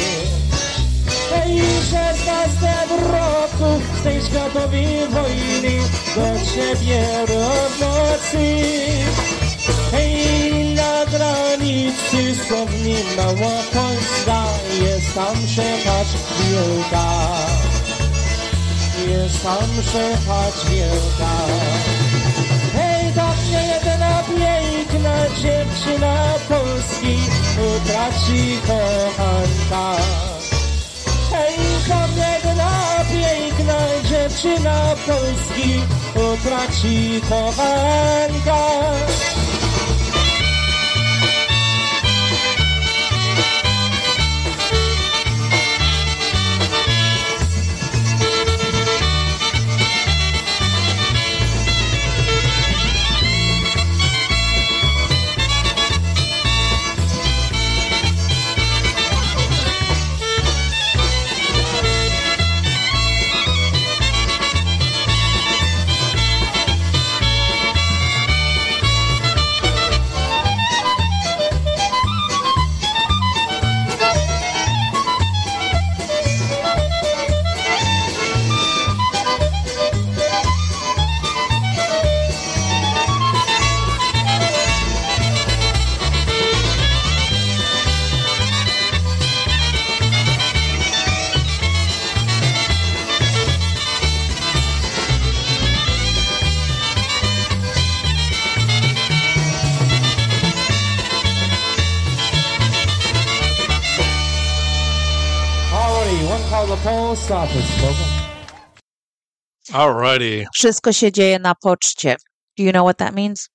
Ej, w szesnastym roku z tej światowej wojny do ciebie w nocy. Hej, na granicy słownie mała Polska, jest tam szepać wielka. Jest tam szepać wielka. Hej, tam nie jedna piękna dziewczyna Polski utraci kochanka. Hej, tam jedna piękna dziewczyna Polski utraci kochanka. The post office. Alrighty. Wszystko się dzieje na poczcie. Do you know what that means?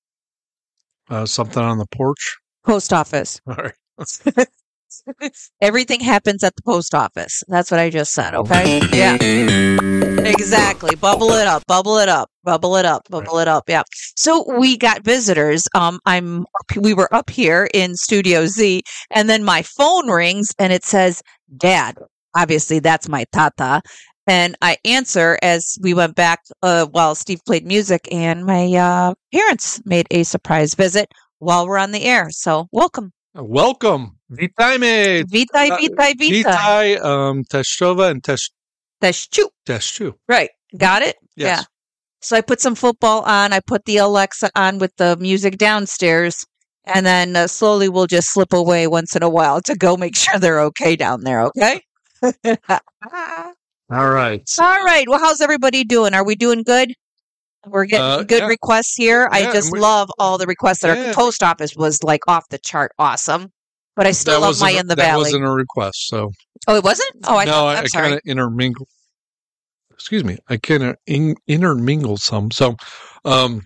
Uh, something on the porch. Post office. All right. Everything happens at the post office. That's what I just said. Okay. Yeah. Exactly. Bubble it up. Bubble it up. Bubble it up. Bubble it up. Yeah. So we got visitors. Um, I'm. We were up here in Studio Z, and then my phone rings, and it says, "Dad." Obviously, that's my tata. And I answer as we went back uh, while Steve played music, and my uh, parents made a surprise visit while we're on the air. So welcome. Welcome. Witajmy. Witaj, Uh, witaj, witaj. Witaj, um, Testowa and Tesh- Deszczu. Deszczu. Right. Got it? Yes. Yeah. So I put some football on. I put the Alexa on with the music downstairs. And then uh, slowly we'll just slip away once in a while to go make sure they're okay down there. Okay. All right. All right. Well, how's everybody doing? Are we doing good? We're getting Uh, good yeah. requests here. I just we- love all the requests that Yeah. our post office was like off the chart awesome. But I still That love my a- in the that valley. wasn't a request. So Oh, it wasn't? Oh, I no, thought, I, I'm I sorry. kind of intermingle. Excuse me, I kind of in, intermingled some. So, um,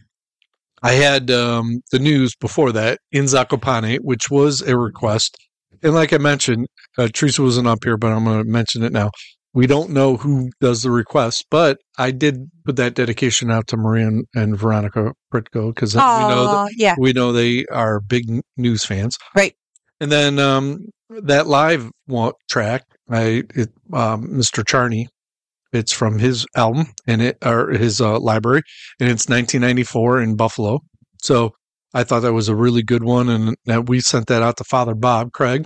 I had um, the news before that in Zakopane, which was a request. And like I mentioned, uh, Teresa wasn't up here, but I'm going to mention it now. We don't know who does the request, but I did put that dedication out to Maria and, and Veronica Pritko because we know that, yeah. we know they are big news fans. Right. And then um, that live track, I it, um, Mr. Charney, it's from his album and it or his uh, library, and it's 1994 in Buffalo. So I thought that was a really good one, and that we sent that out to Father Bob Craig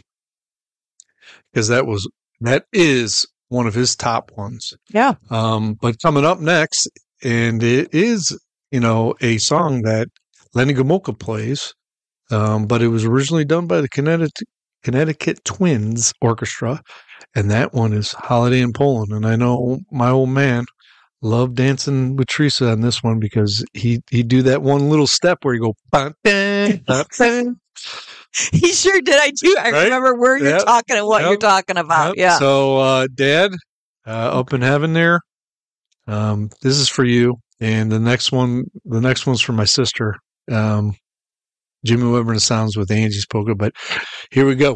because that was that is one of his top ones. Yeah. Um, but coming up next, and it is, you know, a song that Lenny Gomulka plays, um, but it was originally done by the Connecticut, Connecticut Twins Orchestra, and that one is Holiday in Poland. And I know my old man loved dancing with Teresa on this one because he he'd do that one little step where you go. "Bum, dun, bum, dun." He sure did. I do. I Right? remember where you're talking and what Yep. you're talking about. Yep. Yeah. So, uh, Dad, uh, up in heaven there, um, this is for you. And the next one, the next one's for my sister, um, Jimmy Weber and Sounds with Angie's Polka. But here we go.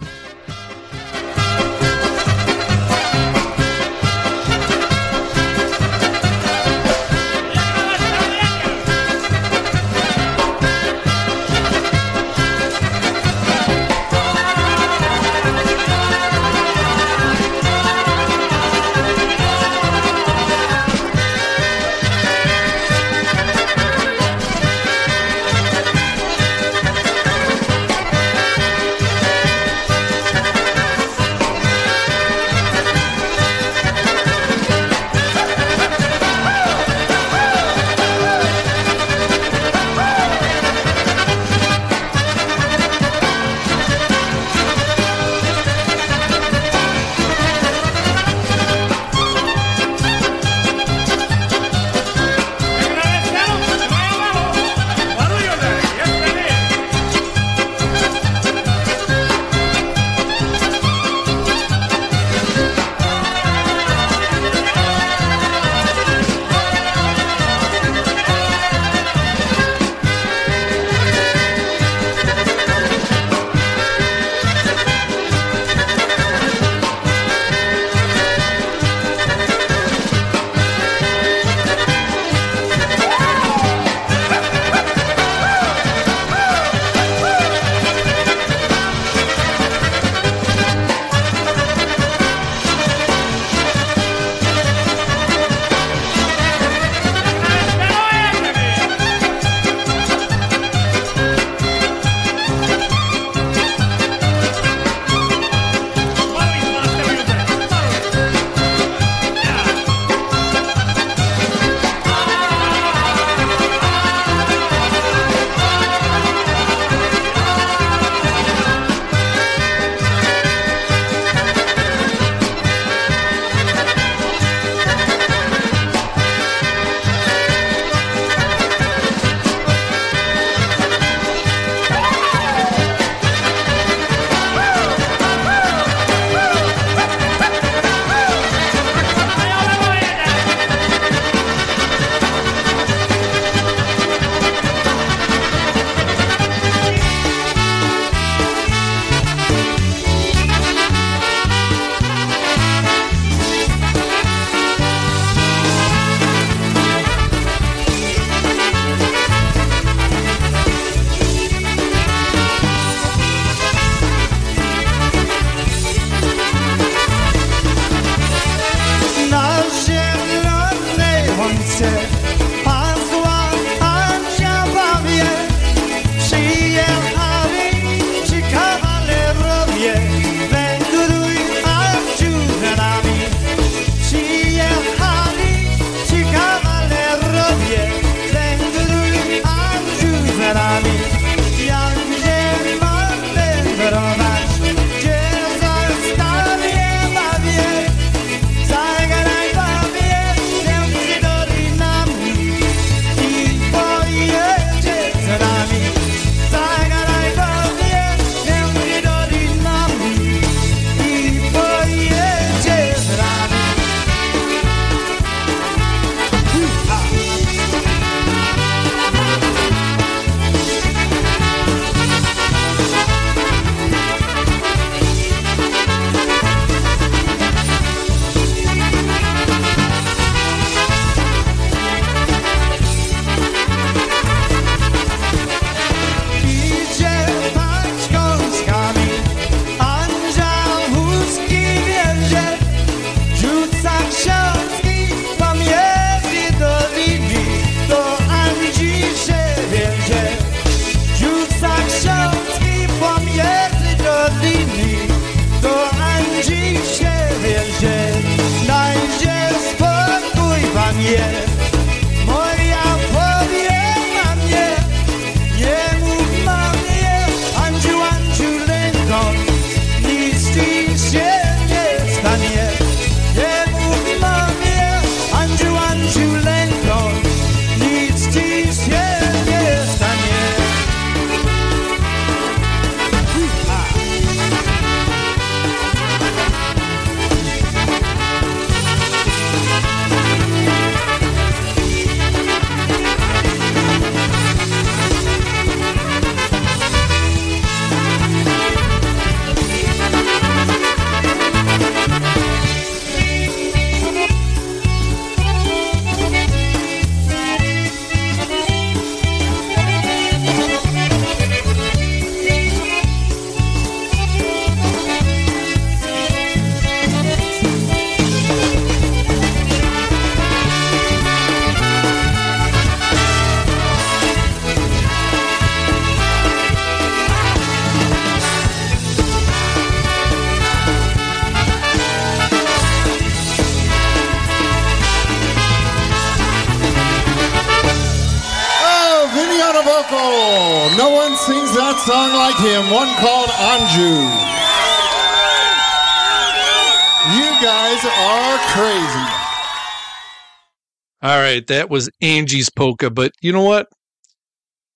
Right, that was Angie's polka, but you know what?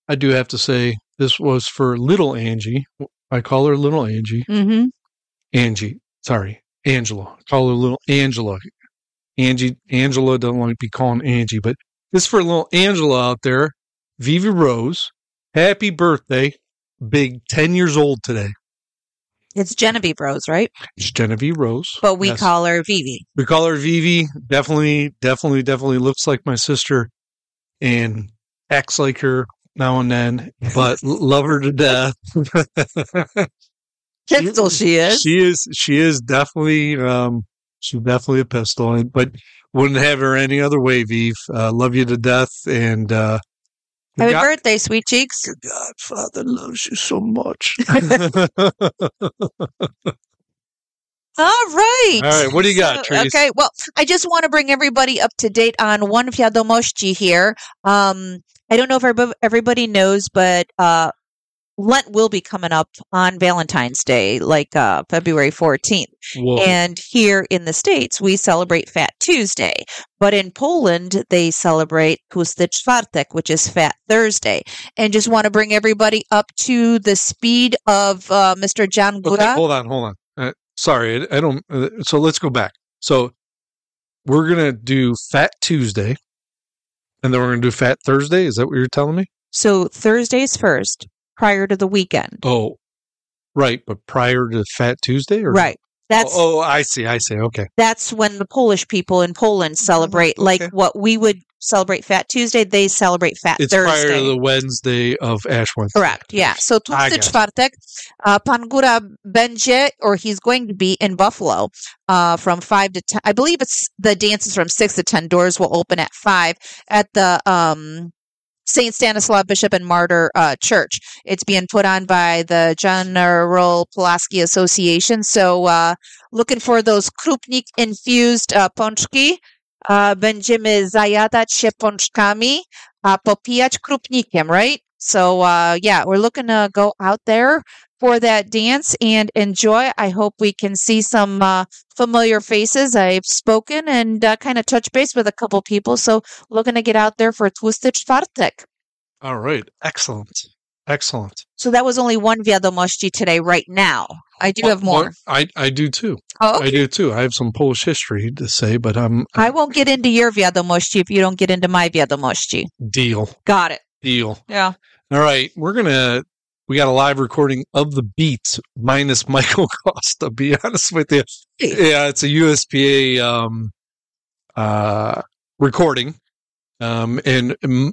I do have to say this was for little Angie. I call her little Angie. Mm-hmm. Angie, sorry, Angela. I call her little Angela. Angie, Angela doesn't like to be calling Angie, but this is for little Angela out there. Vivi Rose, happy birthday. Big 10 years old today. It's Genevieve Rose, right? It's Genevieve Rose. But we Yes. call her Vivi. We call her Vivi. Definitely, definitely, definitely looks like my sister and acts like her now and then, but love her to death. Pistol she is. She is, she is definitely, um, she's definitely a pistol, but wouldn't have her any other way, Viv. Uh, love you to death. And, uh, Happy God- birthday, sweet cheeks. Your Godfather loves you so much. All right. All right, what do you got, So, Trace? Okay, well, I just want to bring everybody up to date on one Wiadomości here. Um, I don't know if everybody knows, but uh, Lent will be coming up on Valentine's Day, like uh, February 14th. Whoa. And here in the States, we celebrate Fat Tuesday. But in Poland, they celebrate Tłusty Czwartek, which is Fat Thursday. And just want to bring everybody up to the speed of uh, Mr. John Okay, hold on, hold on. Uh, sorry, I, I don't. Uh, so let's go back. So we're gonna do Fat Tuesday, and then we're gonna do Fat Thursday. Is that what you're telling me? So Thursdays first, prior to the weekend. Oh, right. But prior to Fat Tuesday, or Right. That's Oh, oh, I see. I see. Okay. that's when the Polish people in Poland celebrate like what we would celebrate Fat Tuesday, they celebrate Fat It's Thursday. prior to the Wednesday of Ash Wednesday. Correct. Yeah. So I Tłusty got Czwartek, uh, Pan Góra będzie, or he's going to be in Buffalo uh, from 5 to 10. I believe it's the dances from 6 to 10. Doors will open at 5 at the um, St. Stanislaw Bishop and Martyr uh, Church. It's being put on by the General Pulaski Association. So uh, looking for those krupnik infused uh, pączki. Uh, będziemy zajadać się pączkami, a popijać krupnikiem, right? So uh, yeah, we're looking to go out there for that dance and enjoy. I hope we can see some uh, familiar faces. I've spoken and uh, kind of touch base with a couple people. So looking to get out there for Tłusty Czwartek. All right. Excellent. Excellent. So that was only one Wiadomości today, right now. I do have more. Well, I I do too. Oh, I do too. I have some Polish history to say, but I'm I won't get into your Wiadomości if you don't get into my Wiadomości. deal Got it. deal. Yeah. All right, we're gonna. We got a live recording of the beat minus Michael Costa. Be honest with you, yeah, it's a USPA um, uh, recording, um, and um,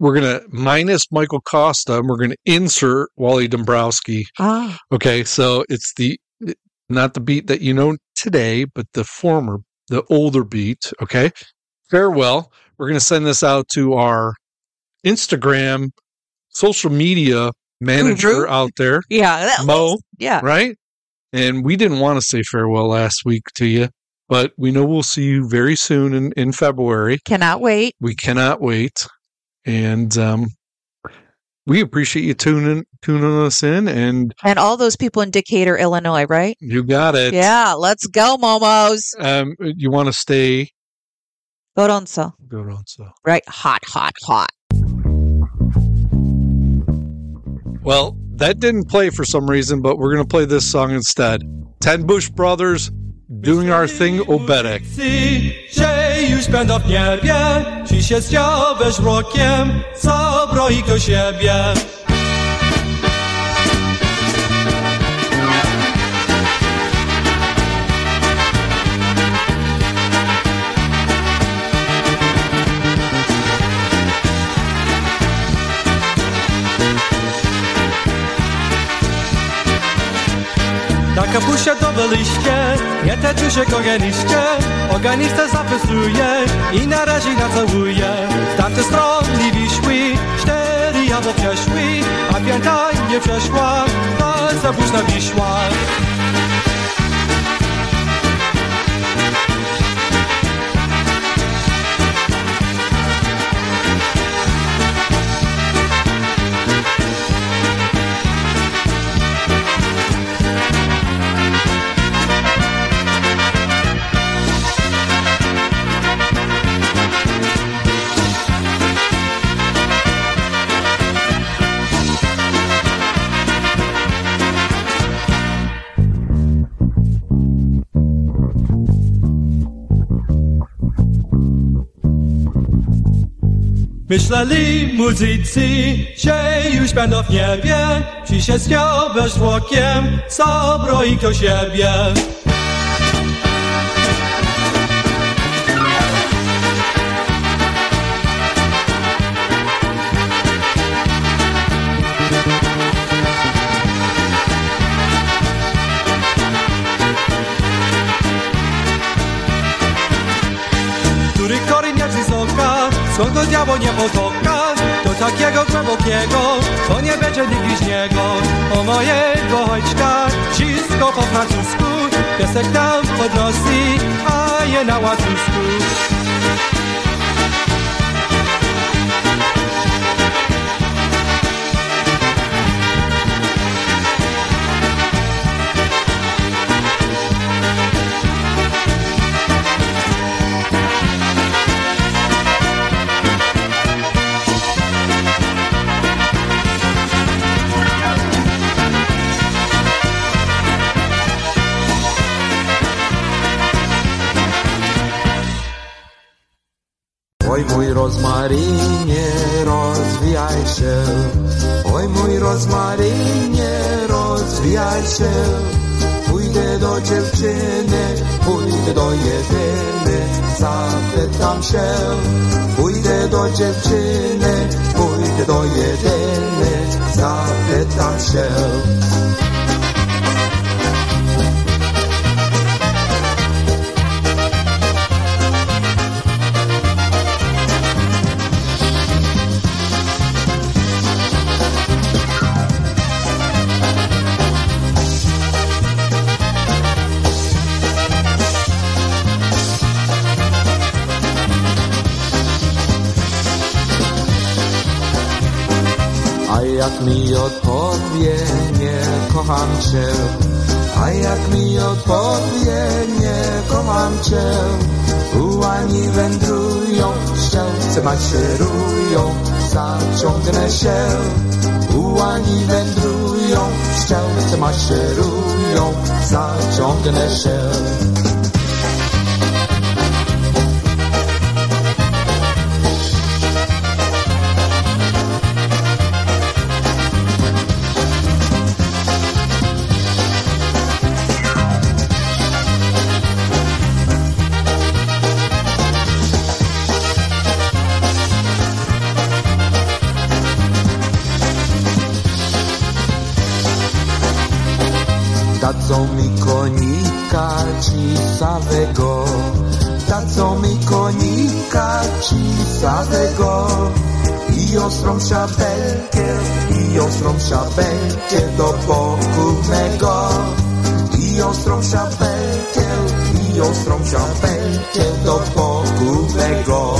we're gonna minus Michael Costa, and we're gonna insert Wally Dombrowski. Ah. Okay, so it's the not the beat that you know today, but the former, the older beat. Okay, farewell. We're gonna send this out to our Instagram, social media manager out there, Yeah. that Mo. was- yeah. right. And we didn't want to say farewell last week to you. but we know we'll see you very soon in, in February. Cannot wait. We cannot wait. And um, we appreciate you tuning tuning us in and And all those people in Decatur, Illinois, right? you got it. Yeah, let's go, Momos. Um, you want to stay Gorąco. Gorąco. Right? Hot, hot, hot. Well, that didn't play for some reason, but we're going to play this song instead. Ten Bush Brothers doing our thing Obedek. kapusia dobyliście, nie teczuje koreniście, oganista zapisuje i na razie nacałuje. Z tamtej strony wyszły, cztery jabłka szły, a piąta nie przeszła, palca późna wyszła. Myśleli muzycy, że już będą w niebie. Ci się zdziałeś rokiem, zabroi do siebie do diabła nie potoka Do takiego głębokiego, to nie będzie nigdy z niego. O mojego ojczka, wszystko po francusku Piesek tam pod Rosji, a je na łatusku Oj mój rozmarynie, rozwijaj się. Oj mój rozmarynie, rozwijaj się. Pójdę do dziewczyny, pójdę do jedyny, zapytam się. Pójdę do dziewczyny, pójdę do jedyny, zapytam się. Jak mi odpowie, nie kocham cię. A jak mi odpowie, nie kocham cię. Ułani wędrują, szczęce maszerują, zaciągnę się. Ułani wędrują, szczęce maszerują, zaciągnę się. ci samego. Ta co mi konika ci samego. I ostrą szabelkę, i ostrą szabelkę do pokurnego I ostrą szabelkę, i ostrą szabelkę do pokurnego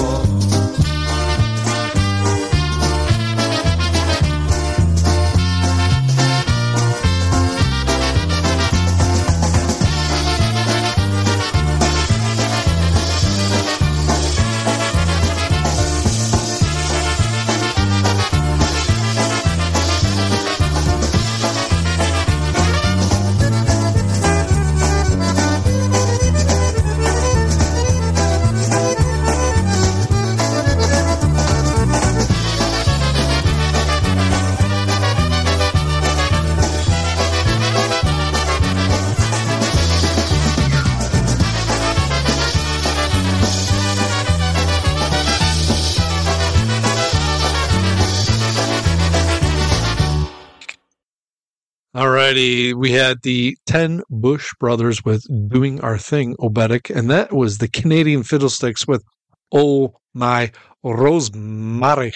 We had the 10 Bush brothers with Doing Our Thing, Obetic, and that was the Canadian Fiddlesticks with Oh My Rosemary.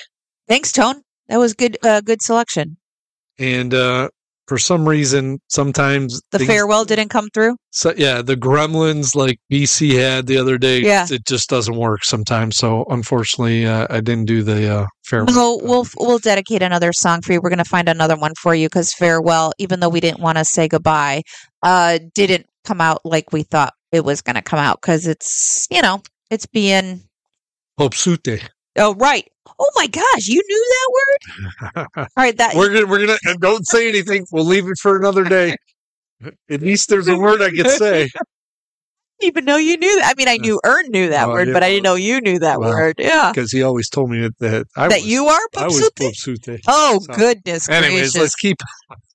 Thanks, Tone. That was good. Uh, good selection. And uh, for some reason, sometimes The things- farewell didn't come through. So yeah, the Gremlins like BC had the other day. Yeah. it just doesn't work sometimes. So unfortunately, uh, I didn't do the uh, farewell. No, we'll we'll dedicate another song for you. We're going to find another one for you because farewell, even though we didn't want to say goodbye, uh, didn't come out like we thought it was going to come out because it's you know it's being Hope Sute. Oh right. Oh my gosh, you knew that word. All right, that we're gonna we're gonna and don't say anything. We'll leave it for another day. At least there's a word I could say. even know you knew that. I mean, I knew Ern knew that Well, word, yeah. but I didn't know you knew that Well, word. Yeah, because he always told me that that, I that was, you are Popsute? Oh So, goodness Anyways, gracious! let's keep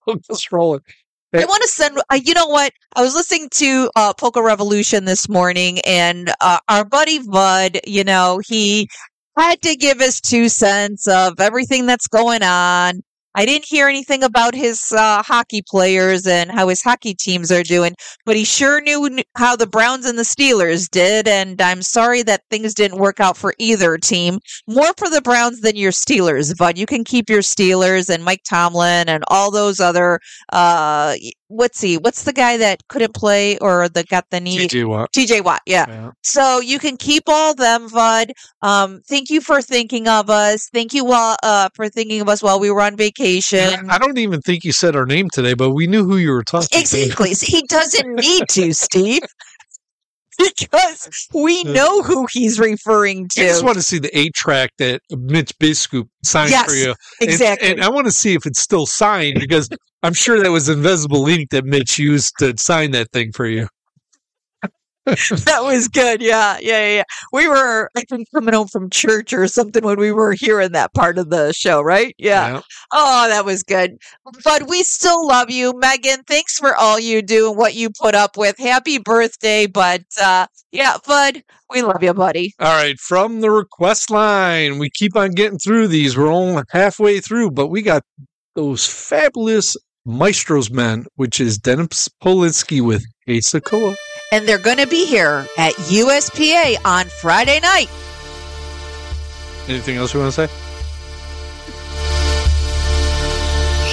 let's roll it. I want to send. Uh, you know what? I was listening to uh, Polka Revolution this morning, and uh, our buddy Bud, you know, he had to give his two cents of everything that's going on. I didn't hear anything about his uh, hockey players and how his hockey teams are doing, but he sure knew how the Browns and the Steelers did. And I'm sorry that things didn't work out for either team. More for the Browns than your Steelers, but you can keep your Steelers and Mike Tomlin and all those other. Uh, what's he? What's the guy that couldn't play or that got the knee? TJ Watt. TJ Watt, yeah. Yeah. So you can keep all them, Bud. Um, thank you for thinking of us. Thank you uh, uh, for thinking of us while we were on vacation. I don't even think you said our name today, but we knew who you were talking to. Exactly. He doesn't need to, Steve. Because we know who he's referring to. I just want to see the eight track that Mitch Biscoop signed Yes, for you. And- exactly. And, I want to see if it's still signed because I'm sure that was invisible ink that Mitch used to sign that thing for you. That was good. Yeah, yeah, yeah. We were, I think, coming home from church or something when we were hearing that part of the show, right? Yeah. Yeah. Oh, that was good. But we still love you, Megan. Thanks for all you do and what you put up with. Happy birthday. But uh, yeah, Bud, we love you, buddy. All right, from the request line, we keep on getting through these. We're only halfway through, but we got those fabulous Maestros men, which is Dennis Polisky with Asakoa. And they're going to be here at USPA on Friday night. Anything else you want to say?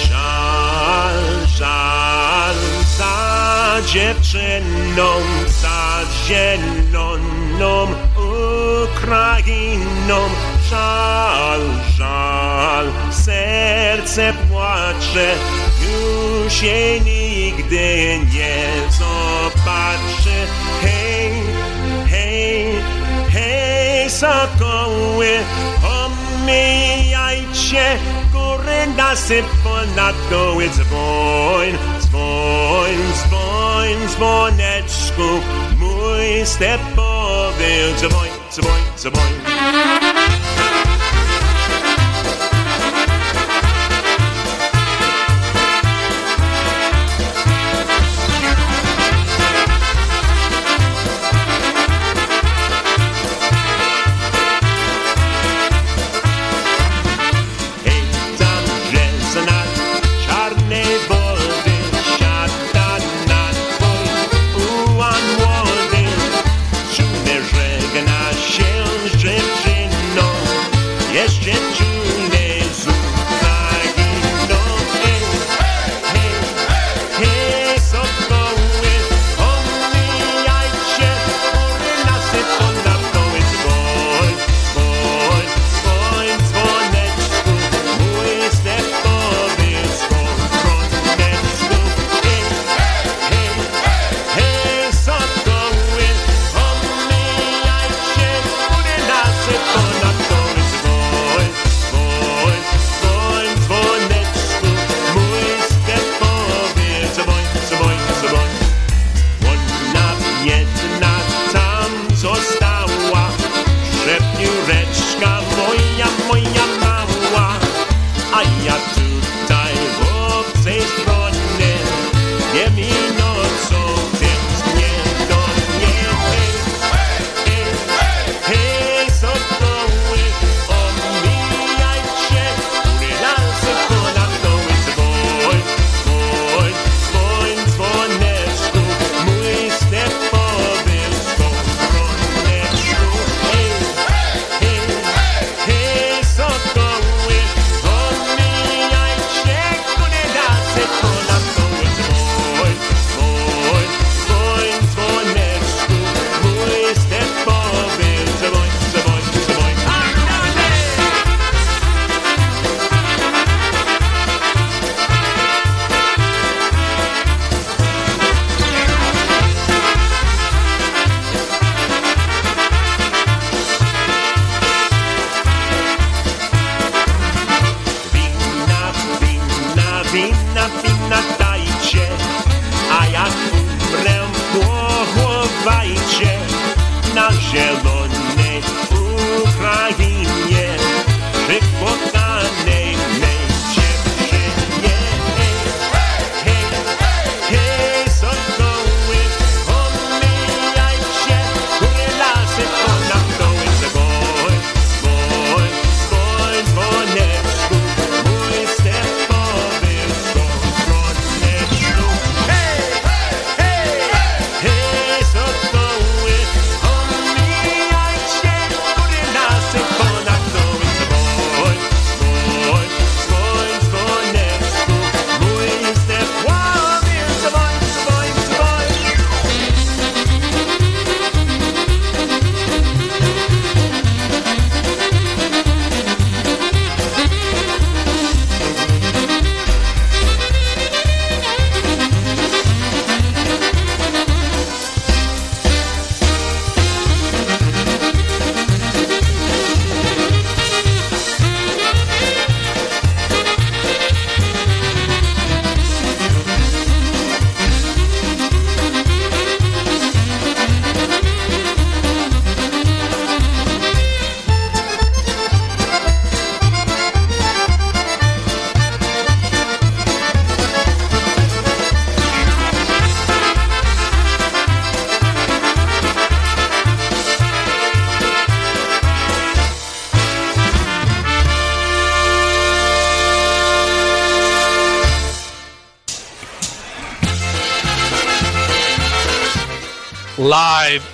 Żal, żal za dziewczyną, za zieloną Ukrainą. Żal, żal, serce płacze, już jej nigdy nie zobaczy. Hej, hej, hej, sokoły, omijajcie góry nasy ponad doły dzwoń, dzwoń, dzwoń, dzwoneczku, mój stepowy dzwoń, dzwoń, dzwoń.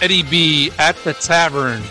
Eddie B at the tavern.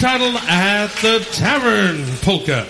Titled At the Tavern Polka.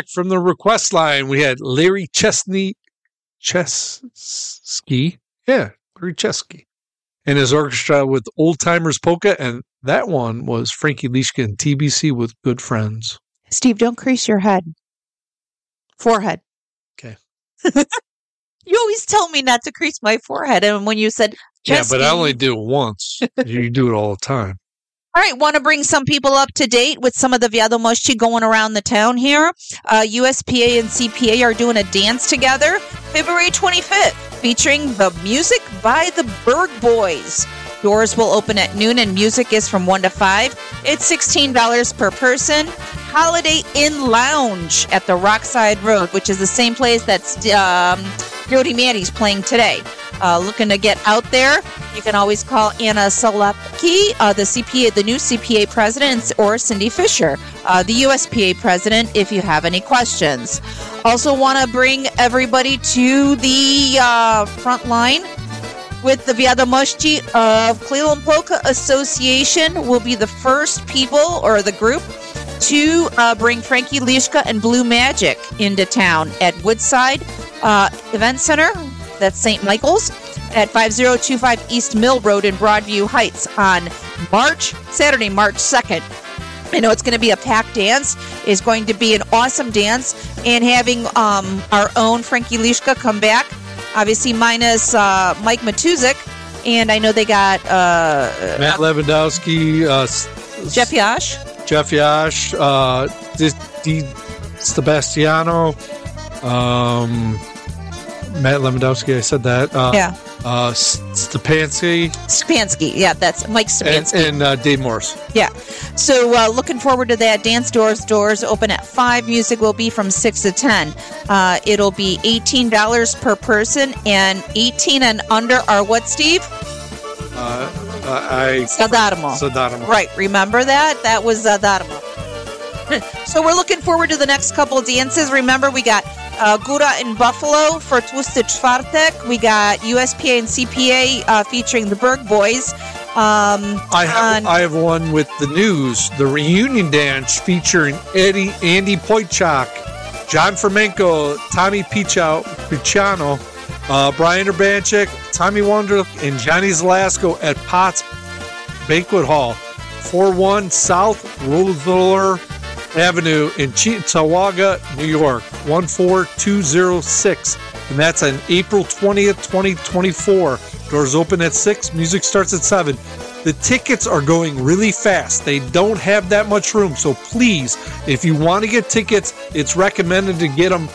Back from the request line, we had Larry Chesney Chesky. Yeah, Larry Chesky. And his orchestra with Old Timers Polka, and that one was Frankie Leishka and TBC with Good Friends. Steve, don't crease your head. Forehead. Okay. You always tell me not to crease my forehead. And when you said Yeah, but I only do it once. you do it all the time. All right, want to bring some people up to date with some of the Wiadomości going around the town here. Uh, USPA and CPA are doing a dance together February 25th, featuring the music by the Berg Boys. Doors will open at noon and music is from 1 to 5. It's $16 per person. Holiday Inn Lounge at the Rockside Road, which is the same place that's um, Jody Manny's playing today. Uh, looking to get out there, you can always call Anna Solepki, uh, the CPA, the new CPA president, or Cindy Fisher, uh, the USPA president, if you have any questions. Also, want to bring everybody to the uh, front line with the Wiadomości of Cleveland Polka Association will be the first people or the group to uh, bring Frankie Lishka and Blue Magic into town at Woodside uh, Event Center. That's St. Michael's at 5025 East Mill Road in Broadview Heights on March, Saturday, March 2nd. I know it's going to be a packed dance. It's going to be an awesome dance, and having um, our own Frankie Lishka come back, obviously minus uh, Mike Matuzik, and I know they got uh, Matt Lewandowski, uh, Jeff Yash. Jeff Yash, uh, Di, Di Sebastiano, um, Matt Lewandowski. I said that. Uh, Yeah. Uh, Stepansky Stepansky. Yeah, that's Mike and, Stepansky. and uh, Dave Morris. Yeah. So uh, looking forward to that. Dance doors doors open at five. Music will be from six to ten. Uh, it'll be eighteen dollars per person, and eighteen and under are what, Steve? Uh, uh, I Sadarmo. Sadarmo. Right. Remember that? That was Zadarmo. so we're looking forward to the next couple of dances. Remember, we got uh, Gora in Buffalo for Tłusty Czwartek. We got USPA and CPA uh, featuring the Berg Boys. Um, I have on- I have one with the news. The reunion dance featuring Eddie Andy Poitchak, John Fermenko, Tommy Pichau, Pichano, uh, Brian Urbanchik, Tommy Wonder, and Johnny Zalasko at Potts Banquet Hall, 4-1 South Roosevelt Avenue in Cheektowaga, New York, 14206. And that's on April 20th, 2024. Doors open at 6, music starts at 7. The tickets are going really fast. They don't have that much room. So please, if you want to get tickets, it's recommended to get them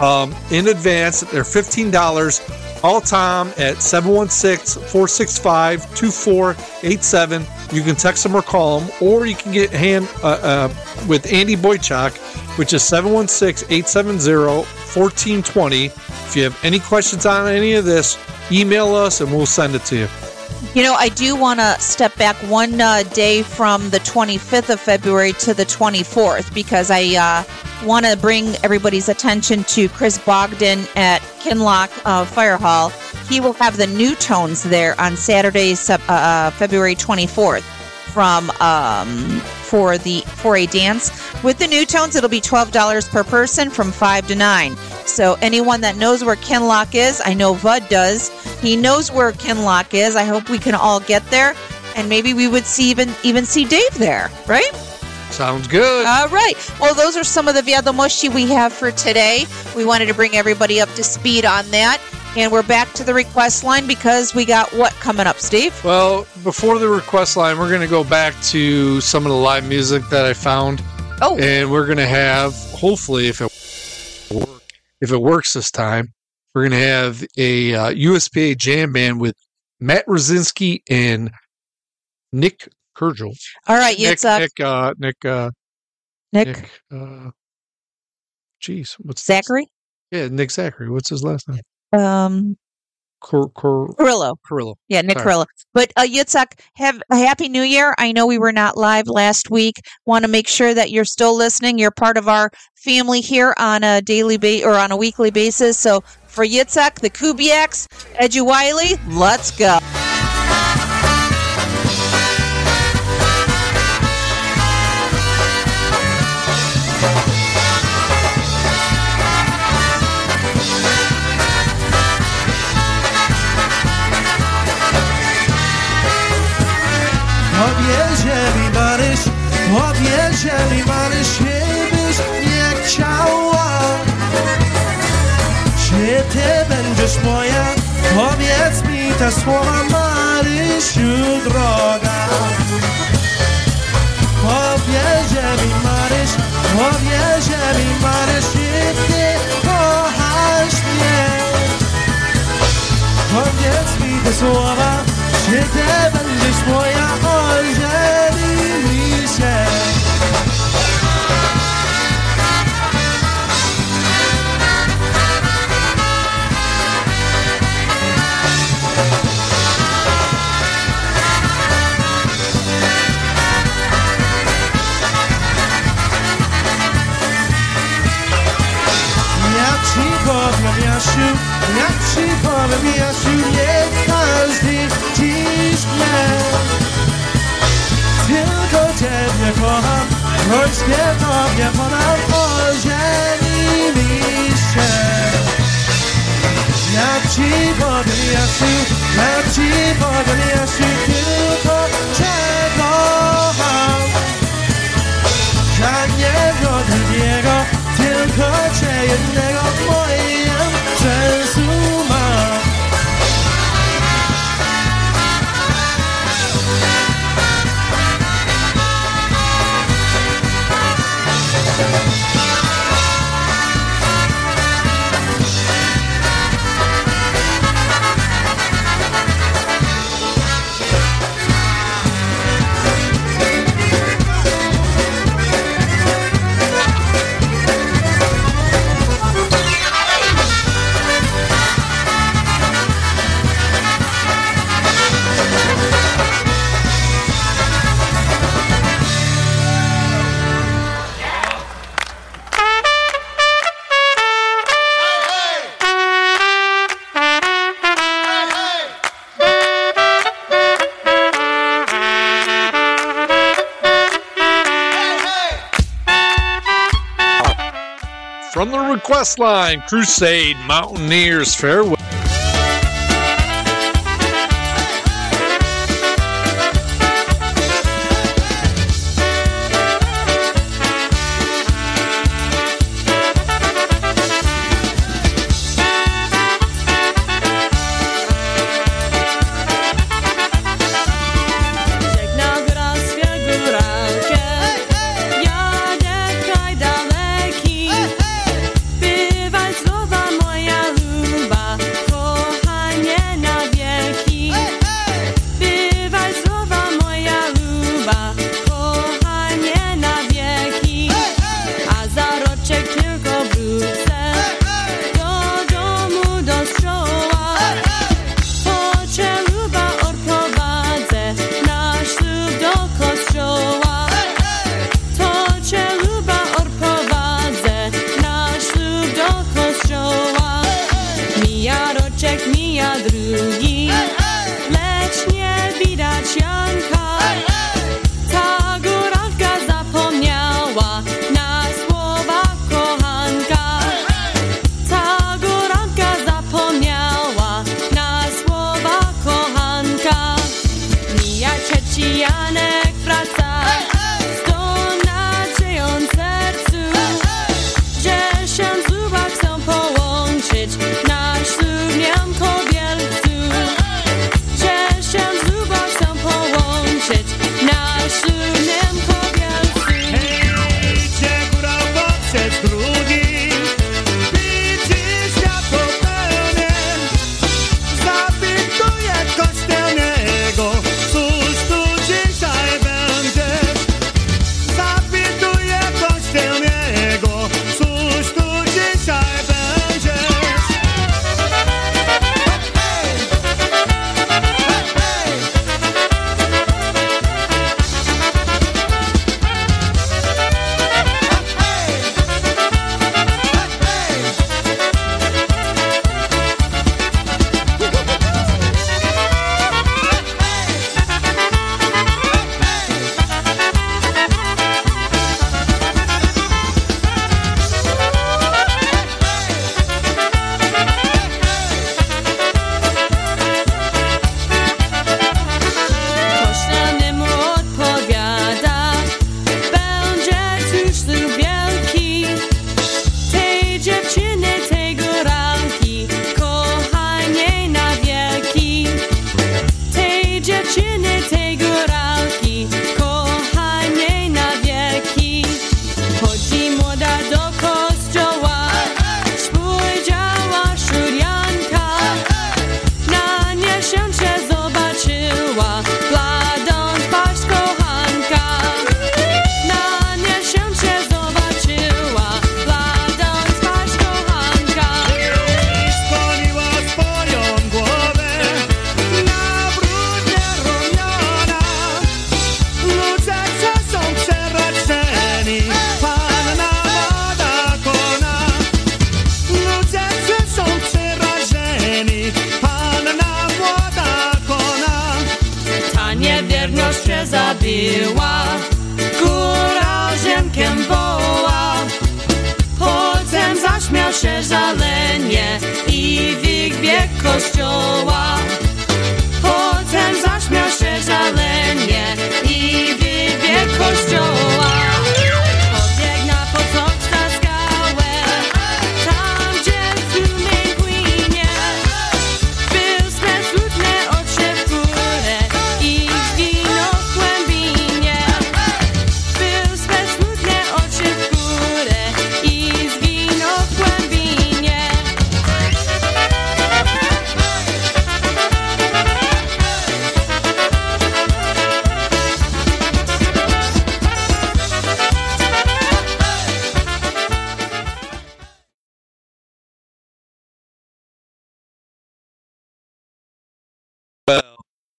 um, in advance. They're $15. Call Tom at 716 465 2487. You can text him or call him, or you can get hand uh, uh, with Andy Boychuk, which is 716 870 1420. If you have any questions on any of this, email us and we'll send it to you. You know, I do want to step back one uh, day from the 25th of February to the 24th because I uh, want to bring everybody's attention to Chris Bogdan at Kinlock uh, Fire Hall. He will have the new tones there on Saturday, uh, uh, February 24th from um, for the for a dance with the new tones. It'll be twelve dollars per person from five to nine. So anyone that knows where Kinlock is, I know Bud does. He knows where Kinlock is. I hope we can all get there, and maybe we would see even even see Dave there, right? Sounds good. All right. Well, those are some of the Wiadomości we have for today. We wanted to bring everybody up to speed on that. And we're back to the request line because we got what coming up, Steve? Well, before the request line, we're going to go back to some of the live music that I found. Oh. And we're going to have, hopefully, if it if it works this time, we're going to have a uh, USPA jam band with Matt Rosinski and Nick Kurgel. All right, Nick, it's uh, Nick, uh, Nick, uh, Nick, Nick, uh, geez, what's Zachary, yeah, Nick Zachary. What's his last name? um, Cor, Cor, Carrillo. Carrillo. Yeah, Nick Sorry. Carrillo. But uh, Yitzhak, have a happy New Year. I know we were not live last week. Want to make sure that you're still listening. You're part of our family here on a daily ba- or on a weekly basis. So for Yitzhak, the Kubiaks, Edgy Wiley, let's go. Odjedzie mi Maryś, odjedzie mi Maryś Gdybyś nie chciała Czy ty będziesz moja? Powiedz mi te słowa Marysiu droga. Odjedzie mi Maryś, odjedzie mi Maryś I ty kochasz mnie. Powiedz mi te słowa شتابا لشمو يا حجاني ميشان Cheap się Jak ci powiem Jasiu, jak ci powiem Jasiu, nie każdy dziś mnie Tylko Jak ci powiem Jasiu, jak ci powiem From the request line, Crusade Mountaineers Farewell.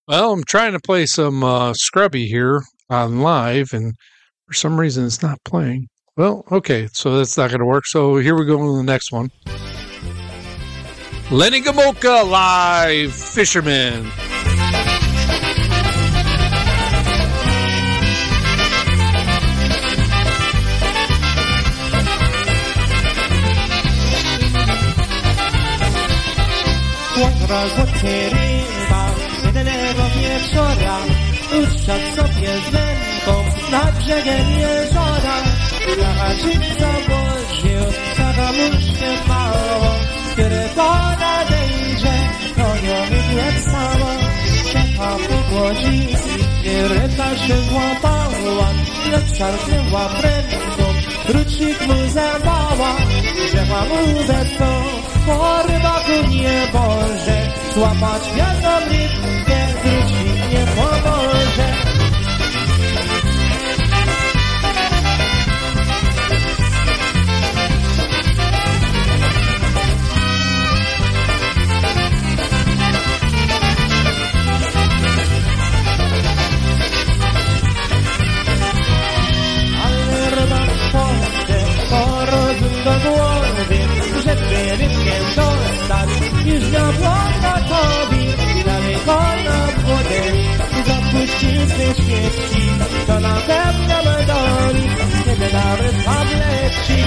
Well, I'm trying to play some uh, Scrubby here on live, and for some reason it's not playing. Well, okay, so that's not going to work. So here we go to the next one. Lenny Gomulka live, Fisherman. Łotra złotyrywa, jedynego wieczora Uszczać sobie wędką nad brzegiem jeziora. Zahaczyca Bożniu, zagamuszkę mało Który podejrze, konią mi jak samo Czeka po głodzicy, ryba się złapała Lecz szarpnęła prędką, kruczyk mu zawała Rzekła mu ze swą, po rybaku nie Boże Złapać wiadomo rybkę Quando bliski, to nade mnie doli, kiedy damy spadle ci,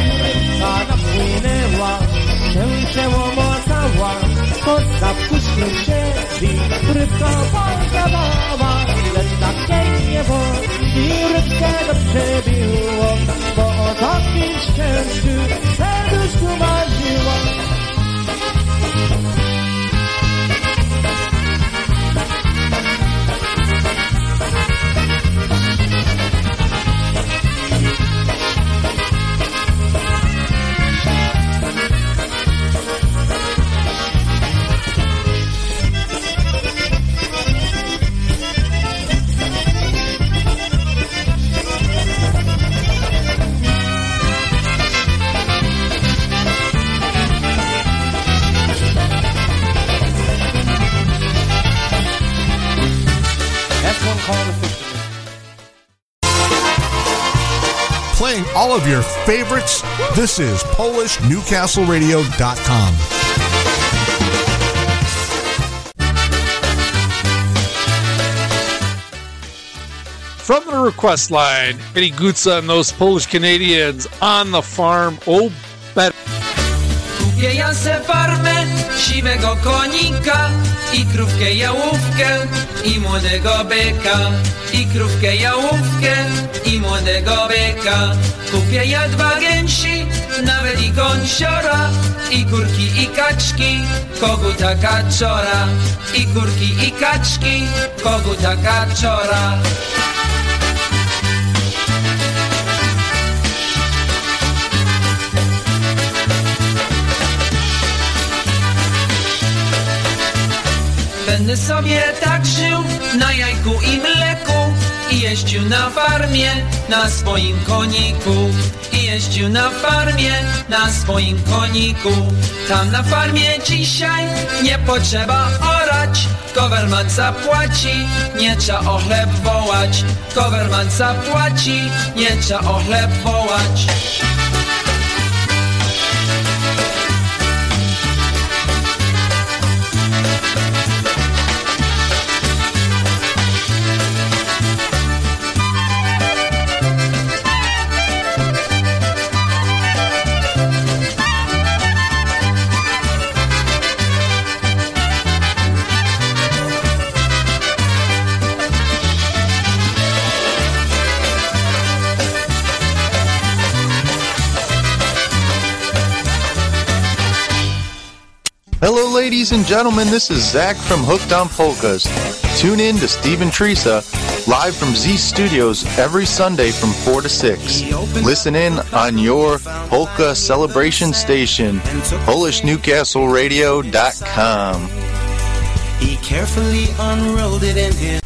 a napłynęła, się przełomotała, kosa wpuścił się, i rybka pozdawała, lecz tak pięknie wodzi, rybkę dobrze biło, bo o takim szczęściu serduszku marzyła. All of your favorites. This is PolishNewcastleRadio.com. From the request line, Eddie Guca and those Polish Canadians on the farm. Oh, better. Siwego konika I krówkę jałówkę, i młodego byka I krówkę jałówkę, i młodego byka Kupię ja dwa gęsi, nawet i gąsiora I kurki i kaczki, koguta kaczora I kurki i kaczki, koguta kaczora Będę sobie tak żył na jajku i mleku I jeździł na farmie na swoim koniku. I jeździł na farmie na swoim koniku. Tam na farmie dzisiaj nie potrzeba orać Kowerman zapłaci, nie trzeba o chleb wołać. Kowerman zapłaci, nie trzeba o chleb wołać Hello, ladies and gentlemen. This is Zach from Hooked on Polkas. Tune in to Stephen Teresa live from Z Studios every Sunday from 4 to 6. Listen in on your polka celebration station, PolishNewcastleRadio.com. He carefully unrolled it in his.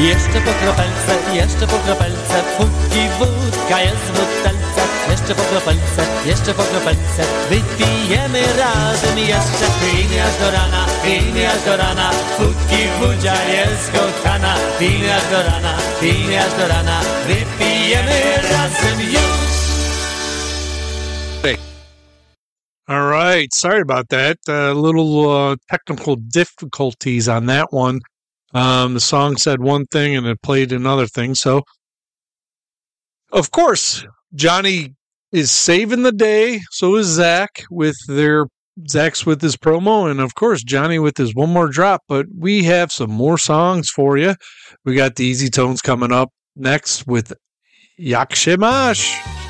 Jeszcze po kropelce, jeszcze po kropelce, póki wódka jest w butelce. Jeszcze po kropelce, jeszcze po kropelce, wypijemy razem jeszcze. Pijmy aż do rana, pijmy aż do rana, póki wódzia jest kochana. Pijmy aż do rana, pijmy aż do rana, wypijemy razem już. All right. Sorry about that. A little uh, technical difficulties on that one. Um, the song said one thing and it played another thing. So, of course, Johnny is saving the day. So is Zach with their Zach's with his promo, and of course Johnny with his one more drop. But we have some more songs for you. We got the Easy Tones coming up next with Jak Się Masz.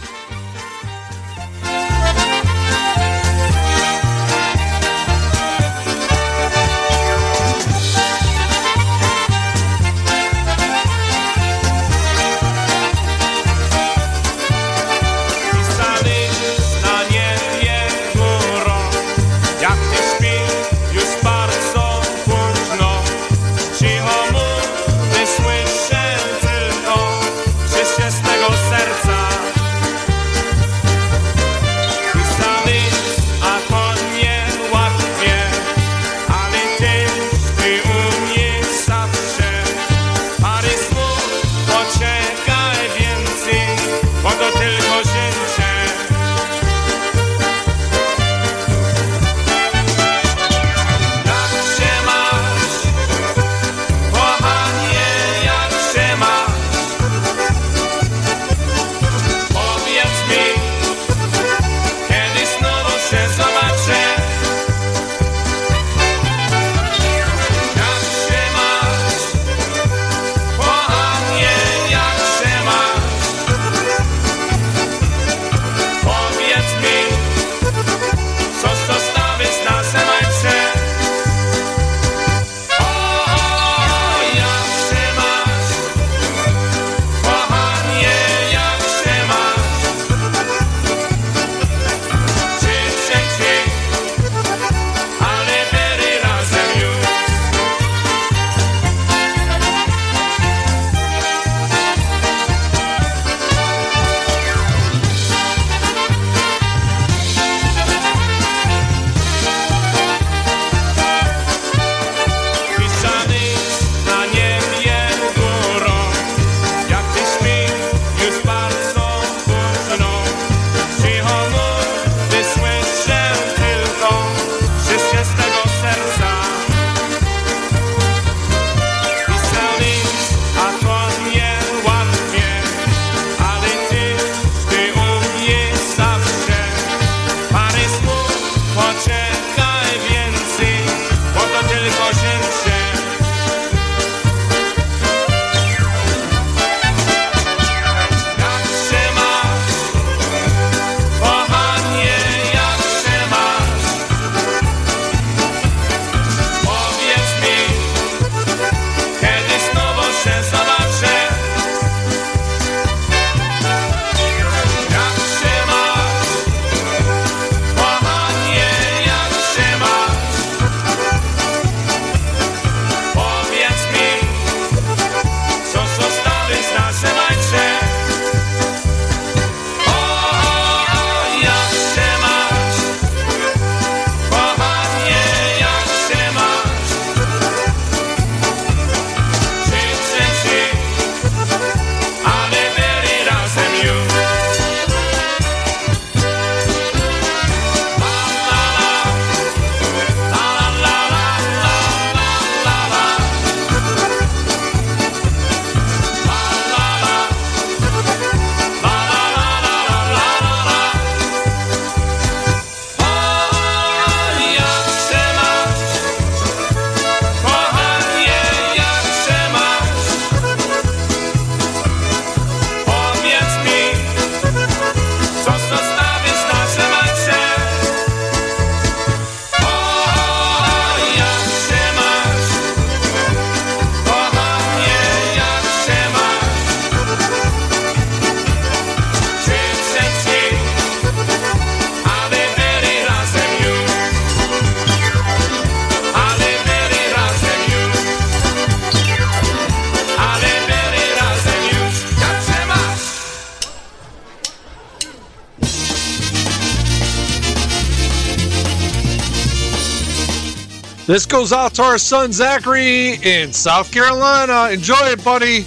This goes out to our son Zachary in South Carolina. Enjoy it, buddy.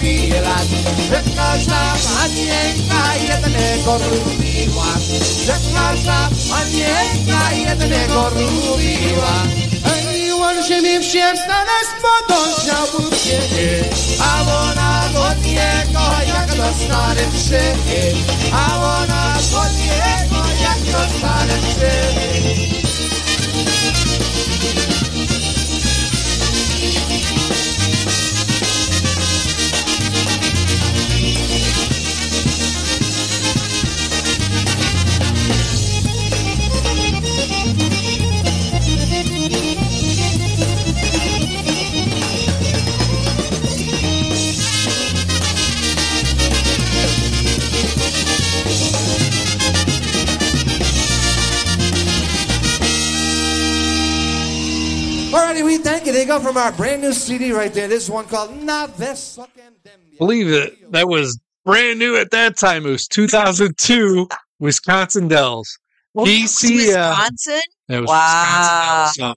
pilat, żegnasz nam, Anienka, jednego lubiła. Żegnasz nam, Anienka, jednego lubiła. Anyone się mi wsiewsta nas podążał w ciebie, a ona od niego jak dostanie krzywy, a ona od niego jak dostanie krzywy. We thank. They go from our brand new CD right there. This one called Na Ves Believe it. That was brand new at that time. It was 2002 Wisconsin Dells. PCM. Wisconsin? That was Wow. Wisconsin Dells.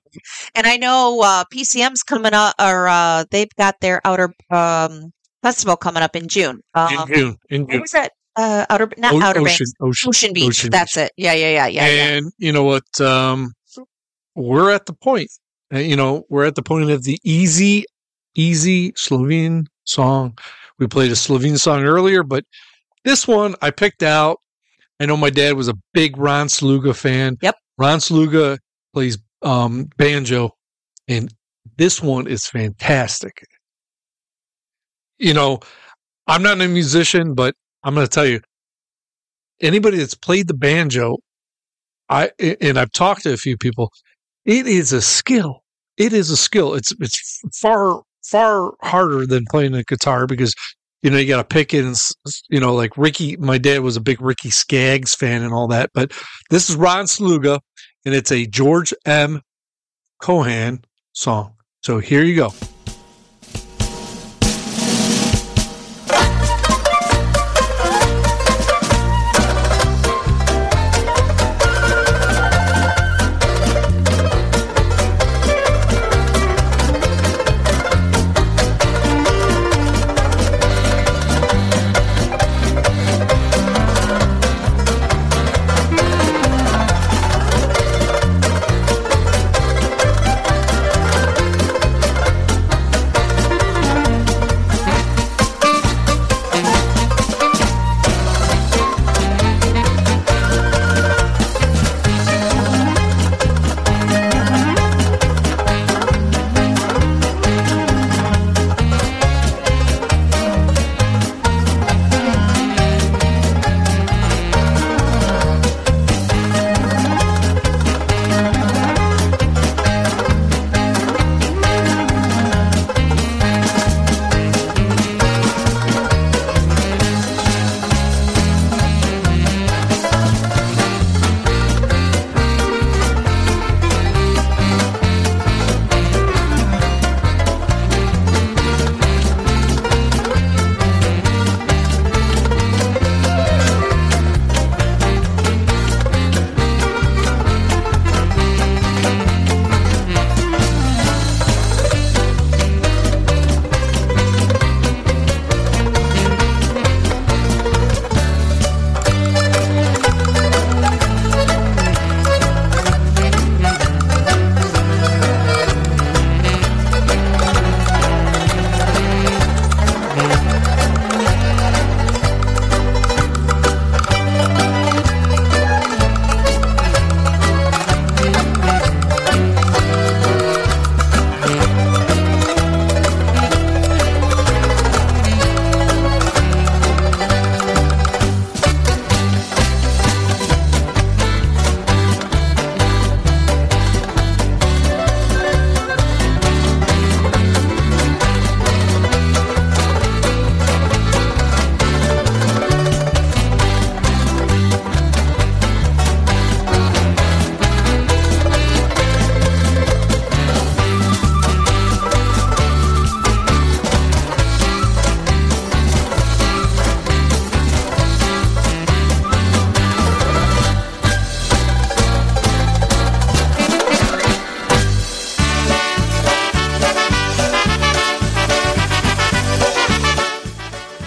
And I know uh, PCM's coming up, or uh, they've got their outer um, festival coming up in June. Um, In June. In What June. was that? Uh, outer, not O- Outer Ocean- Banks, Ocean- Beach. Ocean That's it. Yeah, yeah, yeah, yeah. yeah. and you know what? Um, we're at the point. Uh, You know, we're at the point of the easy, easy Slovene song. We played a Slovene song earlier, but this one I picked out. I know my dad was a big Ron Sluga fan. Yep. Ron Sluga plays um, banjo, and this one is fantastic. You know, I'm not a musician, but I'm going to tell you, anybody that's played the banjo, I and I've talked to a few people. It is a skill. It is a skill. It's it's far far harder than playing the guitar because you know you got to pick it and you know like Ricky. My dad was a big Ricky Skaggs fan and all that. But this is Ron Sluga, and it's a George M. Cohan song. So here you go.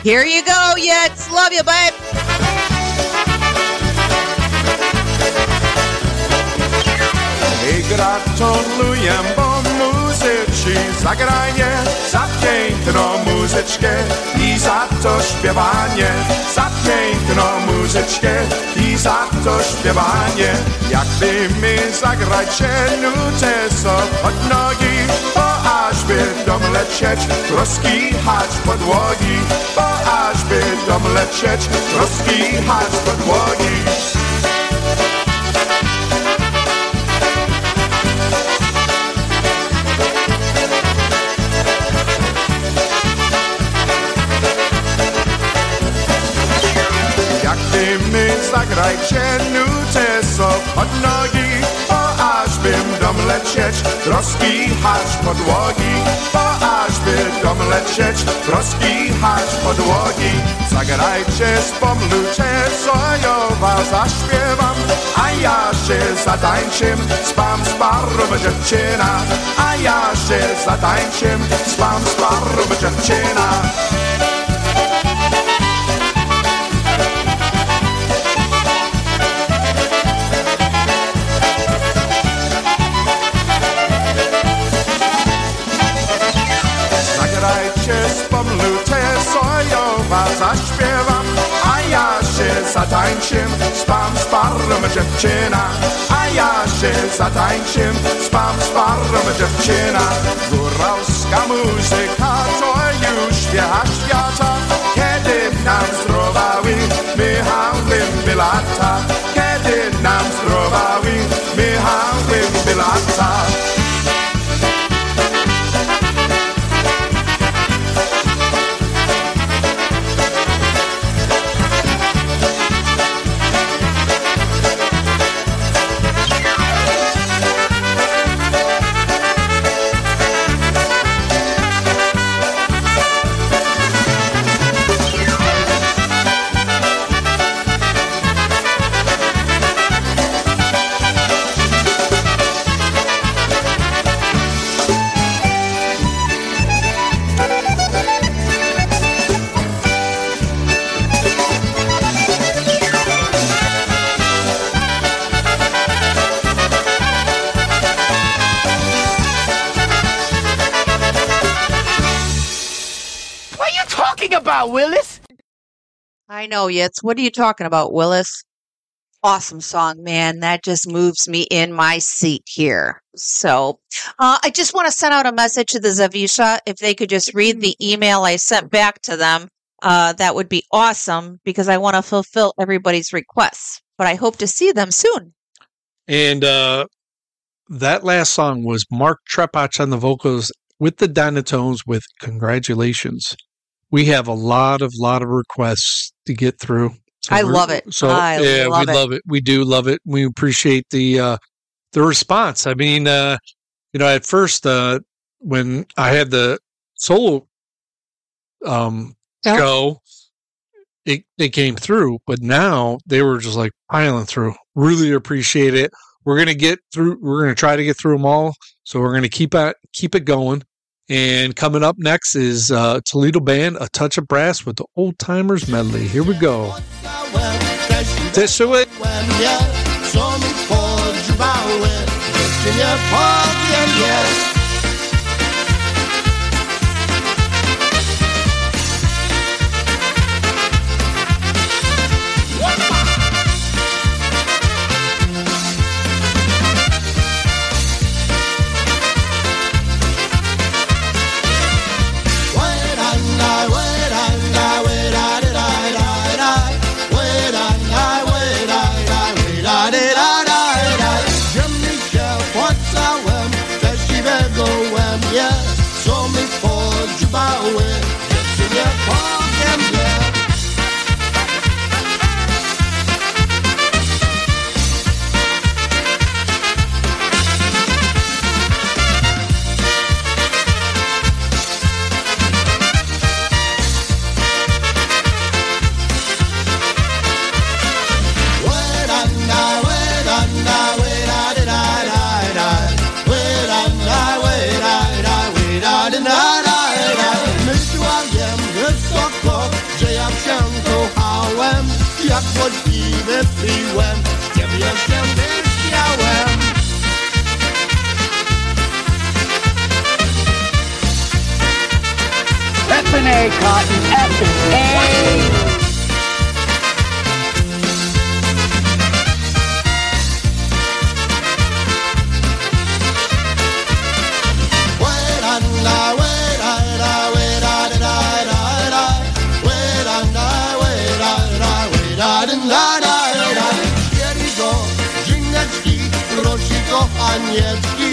Here you go, Yets. Love you, babe. Zagranie Za piękną muzyczkę i za to śpiewanie. Za piękną muzyczkę i za to śpiewanie. Jakby my zagrajcie nutę so pod nogi Bo aż będą lecieć, rozkichać podłogi Bo aż będą lecieć, rozkichać podłogi Jak my zagrajcie nutę so pod nogi Bo aż będą lecieć, rozkichać podłogi Będą lecieć, rozkichać podłogi. Zagrajcie z pomlucie, was zaśpiewam. A ja się zatańczym, spam z parą dziewczyna. A ja się zatańczym, spam z parą dziewczyna zatańczym, spam z parą dziewczyna A ja się zatańczym, spam z parą dziewczyna Góralska muzyka to już świat świata Kiedy nam zdrowały, my hałbym lata know, Yitz. What are you talking about, Willis? Awesome song, man. That just moves me in my seat here. So, uh, I just want to send out a message to the Zavisha. If they could just read the email I sent back to them, uh, that would be awesome because I want to fulfill everybody's requests. But I hope to see them soon. And uh, that last song was Mark Trepach on the vocals with the Dynatones with Congratulations. We have a lot of lot of requests to get through. I love it. So I yeah, love we it. love it. We do love it. We appreciate the uh the response. I mean, uh, you know, at first uh when I had the solo um go, it it came through, but now they were just like piling through. Really appreciate it. We're gonna get through. We're gonna try to get through them all. So we're gonna keep it keep it going. And coming up next is uh, Toledo band, a touch of brass with the old timers medley. Here we go. Czy możliwe piłem Ciebie się wyśmiałem F&A, Cotton, kochanieczki,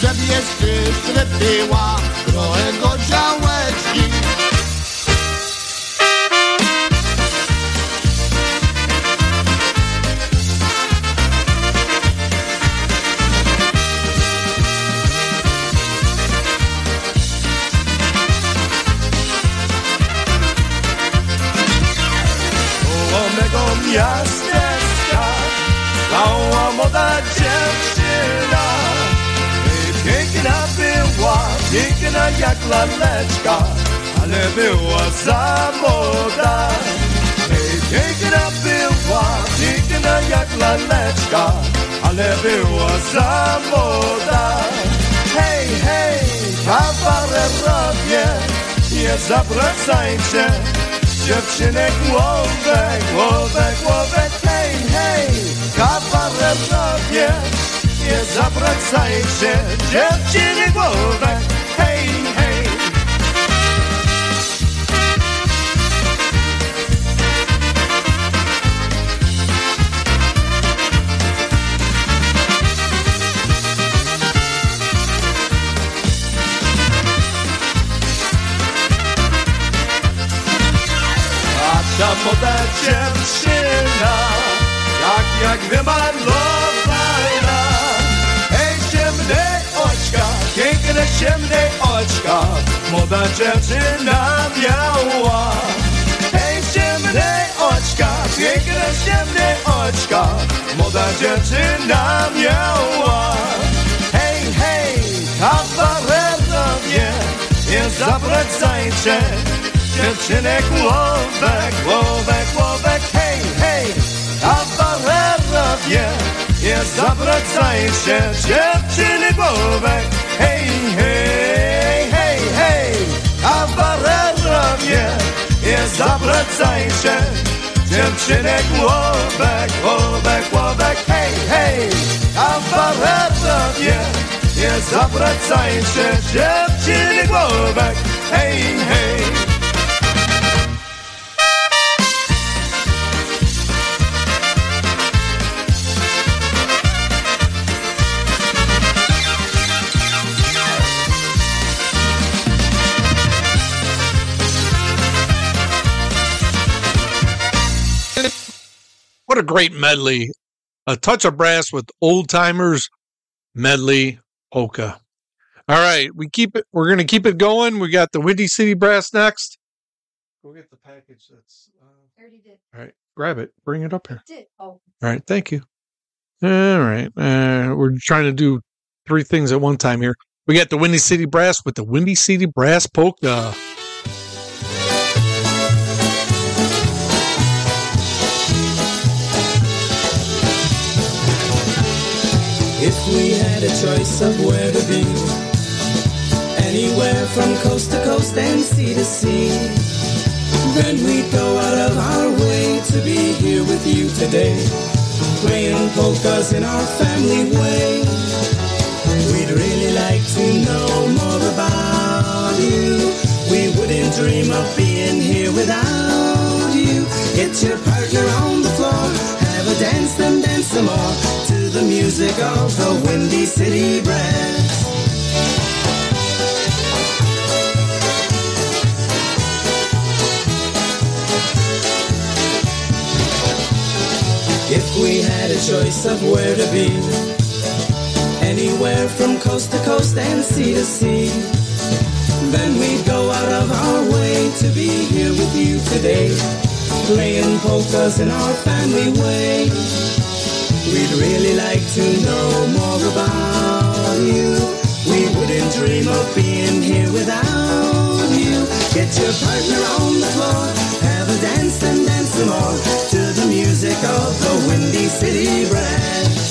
żeby je skrypy była, trochę go działeczki. Laleczka Ale była za młoda. I piękna była, piękna jak laleczka Ale była za młoda. Hej, hej, kawarerowie Nie zawracajcie. Dziewczyny głowę, głowę, głowę, hej, hej, kawarerowie, nie zawracajcie, dziewczyny głowę, młoda dziewczyna, tak jak wymalowana. Ej, ciemne oczka, piękne ciemne oczka, młoda dziewczyna miała. Ej, ciemne oczka, piękne ciemne oczka, młoda dziewczyna miała. Hej, hej, kawarerowie, nie zawracajcie, Dziewczynek łowek, łowek, łowek, hej, hej. Kawarerowie, nie zawracaj się. Dziewczyny łowek, hej, hej, hej, hej. Kawarerowie, nie zawracaj się. Dziewczynek łowek, łowek, łowek, hej, hej. Kawarerowie, nie zawracaj się. Dziewczyny łowek, hej, hej. What a great medley. A touch of brass with old timers medley polka. All right, we keep it we're gonna keep it going. We got the Windy City Brass next. Go get the package that's already did. all right. Grab it. Bring it up here. Did. Oh. All right, thank you. All right. Uh, we're trying to do three things at one time here. We got the Windy City Brass with the Windy City Brass polka. Had a choice of where to be, anywhere from coast to coast and sea to sea, then we'd go out of our way to be here with you today, playing polkas in our family way. We'd really like to know more about you. We wouldn't dream of being here without you. Get your partner on the floor, have a dance, then dance some more the music of the Windy City Brass. If we had a choice of where to be, anywhere from coast to coast and sea to sea, then we'd go out of our way to be here with you today, playing polkas in our family way. We'd really like to know more about you. We wouldn't dream of being here without you. Get your partner on the floor, have a dance and dance some more to the music of the Windy City Brass.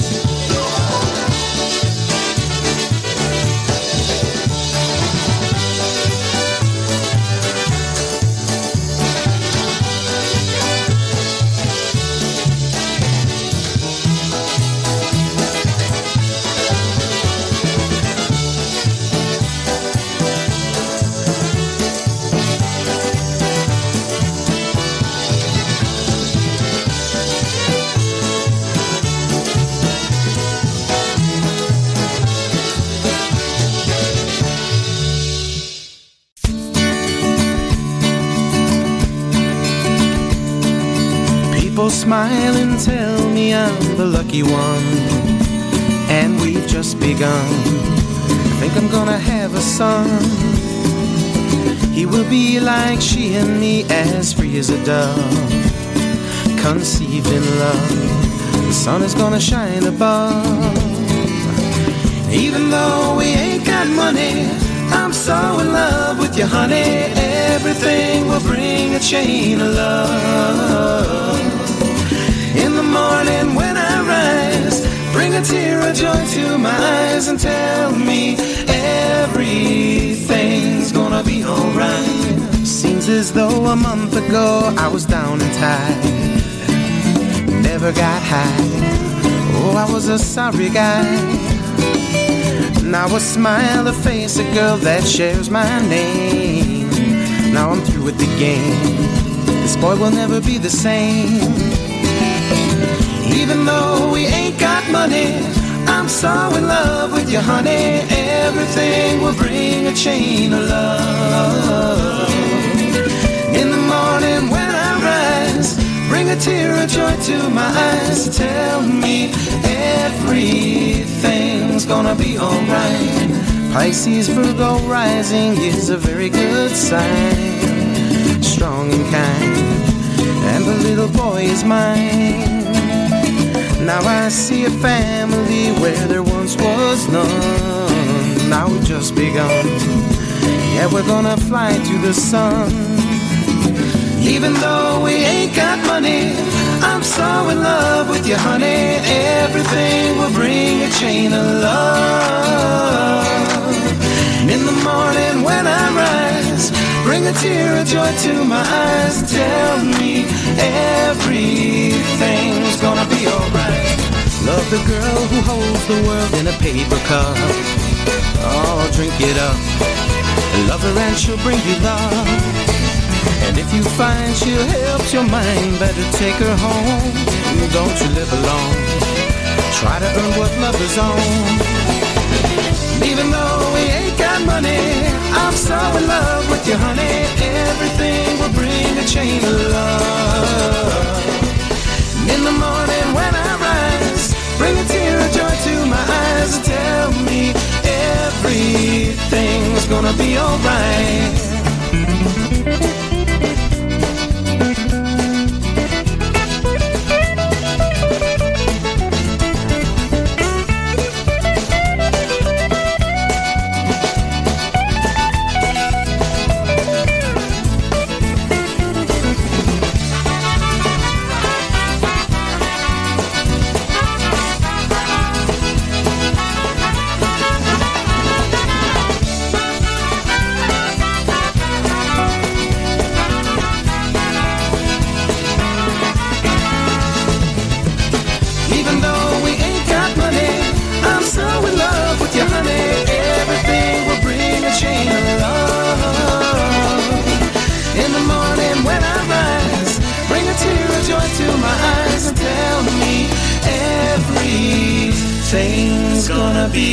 People smile and tell me I'm the lucky one, and we've just begun. I think I'm gonna have a son. He will be like she and me, as free as a dove, conceived in love. The sun is gonna shine above. Even though we ain't got money, I'm so in love with you, honey. Everything will bring a chain of love. In morning when I rise, bring a tear of joy to my eyes and tell me everything's gonna be alright. Seems as though a month ago I was down and tired, never got high. Oh, I was a sorry guy. Now a smile to face a girl that shares my name. Now I'm through with the game. This boy will never be the same. Even though we ain't got money, I'm so in love with you, honey. Everything will bring a chain of love. In the morning when I rise, bring a tear of joy to my eyes. Tell me everything's gonna be alright. Pisces Virgo rising is a very good sign. Strong and kind, and the little boy is mine. Now I see a family where there once was none. Now we've just begun. Yeah, we're gonna fly to the sun. Even though we ain't got money, I'm so in love with you, honey. Everything will bring a chain of love. In the morning when I rise, bring a tear of joy to my eyes tell me everything's gonna be alright. Love the girl who holds the world in a paper cup. Oh, drink it up. Love her and she'll bring you love. And if you find she'll help your mind, better take her home. Don't you live alone. Try to earn what love is on. Even though we ain't got money, I'm so in love with you, honey. Everything will bring a chain of love. In the morning when I rise, bring a tear of joy to my eyes and tell me everything's gonna be alright.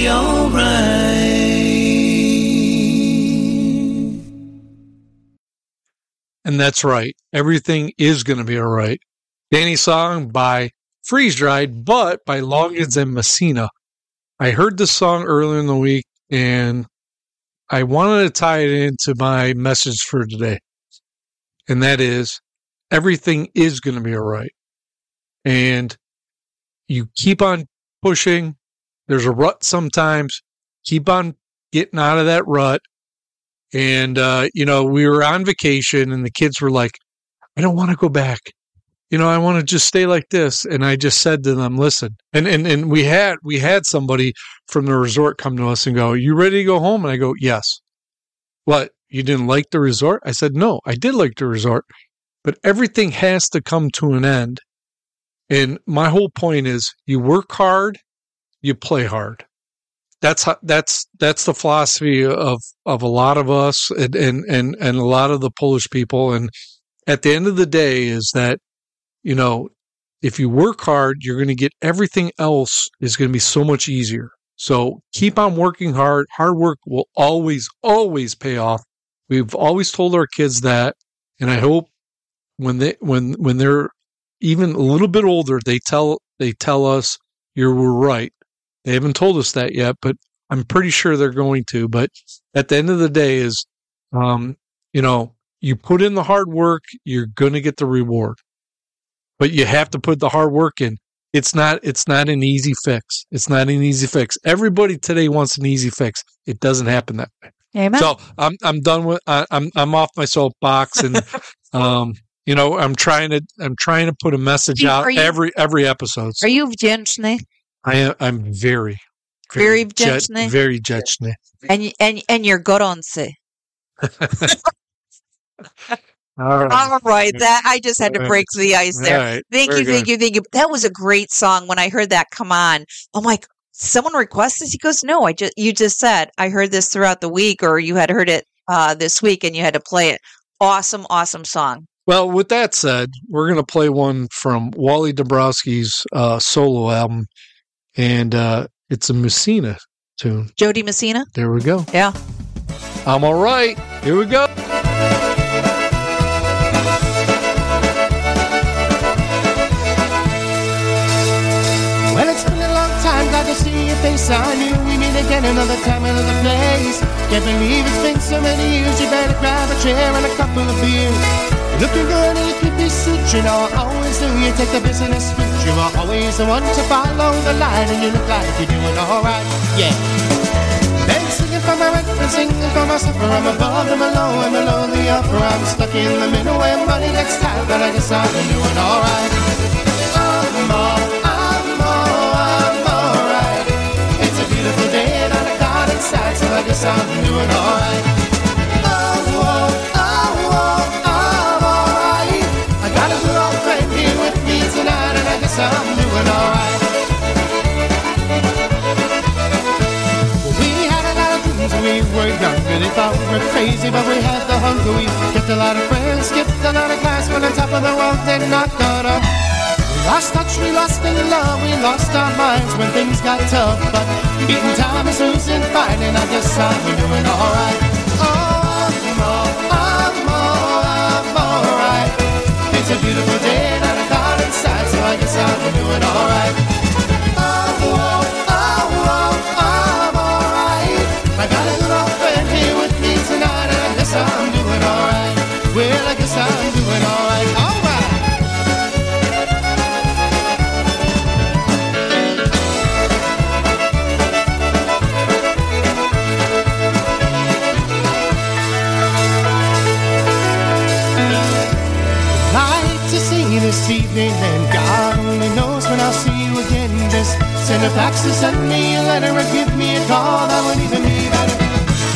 Alright. And that's right. Everything is going to be all right. Danny song by Freeze Dried, but by Loggins and Messina. I heard this song earlier in the week and I wanted to tie it into my message for today. And that is everything is going to be all right. And you keep on pushing. There's a rut sometimes. Keep on getting out of that rut. And, uh, you know, we were on vacation and the kids were like, I don't want to go back. you know, I want to just stay like this. And I just said to them, listen, and, and, and we had, we had somebody from the resort come to us and go, you ready to go home? And I go, yes. What? You didn't like the resort? I said, no, I did like the resort, but everything has to come to an end. And my whole point is you work hard, you play hard. That's how, that's that's the philosophy of of a lot of us and, and and and a lot of the Polish people. And at the end of the day, is that you know if you work hard, you're going to get everything else is going to be so much easier. So keep on working hard. Hard work will always always pay off. We've always told our kids that, and I hope when they when when they're even a little bit older, they tell they tell us you were right. They haven't told us that yet, but I'm pretty sure they're going to. But at the end of the day, is um, you know, you put in the hard work, you're going to get the reward. But you have to put the hard work in. It's not it's not an easy fix. It's not an easy fix. Everybody today wants an easy fix. It doesn't happen that way. Amen. So I'm I'm done with I, I'm I'm off my soapbox and um you know I'm trying to I'm trying to put a message out you- every every episode. Are you wdzięczny? I am I'm very Very jet- wdzięczny? very wdzięczny. And and and you're gorący. All right. All right, that I just had to break the ice there. Right, Thank very you, thank good. you, thank you. That was a great song. When I heard that come on, I'm like, someone requested this. He goes, no, I just you just said I heard this throughout the week, or you had heard it uh, this week, and you had to play it. Awesome, awesome song. Well, with that said, we're going to play one from Wally Dombrowski's uh, solo album, and uh, it's a Messina tune. Jody Messina. There we go. Yeah. I'm all right. Here we go. Well, it's been a long time, glad to see your face on you. We meet again another time, another place. Can't believe it's been so many years. You better grab a chair and a couple of beers. Looking good and you keep your suit, you know I always do. You take the business route. You are always the one to follow the line, and you look like you're doing alright. Yeah. Been singing for my rent and singing for my supper. I'm above and below and below the upper. I'm stuck in the middle where money gets tight, but I guess I'm doing alright. I'm all, I'm all, I'm alright. It's a beautiful day and I'm a god inside, so I guess I'm doing alright. I'm doing alright. We had a lot of when we were younger. They thought we were crazy, but we had the hunger. We kept a lot of friends, skipped a lot of class, but on top of the world, they knocked on up. We lost touch, we lost in love, we lost our minds when things got tough. But beating time is losing fight, and I guess I'm doing alright. I'm doing alright. Oh, oh, oh, I'm alright. I got a good old friend here with me tonight, and I'm doing alright. Well, I guess I'm doing alright. Alright. This evening, and send a fax or send me a letter or give me a call. That would even be better.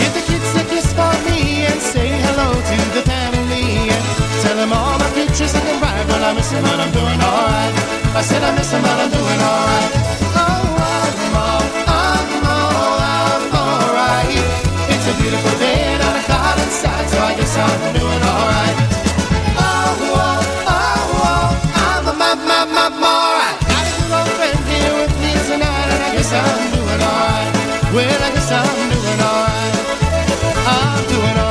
Give the kids a kiss for me and say hello to the family. And tell them all my pictures looking bright. Well, I miss them, but I'm doing alright. I said I miss them, but I'm doing alright. Oh, I'm all, I'm all, I'm alright. It's a beautiful day and I'm a cloud inside, so I guess I'm doing alright. Oh, oh, oh, oh, I'm, I'm, I'm, I'm alright. Got old friend here with me tonight, and I guess I'm doing alright. Well, I guess I'm doing alright. I'm doing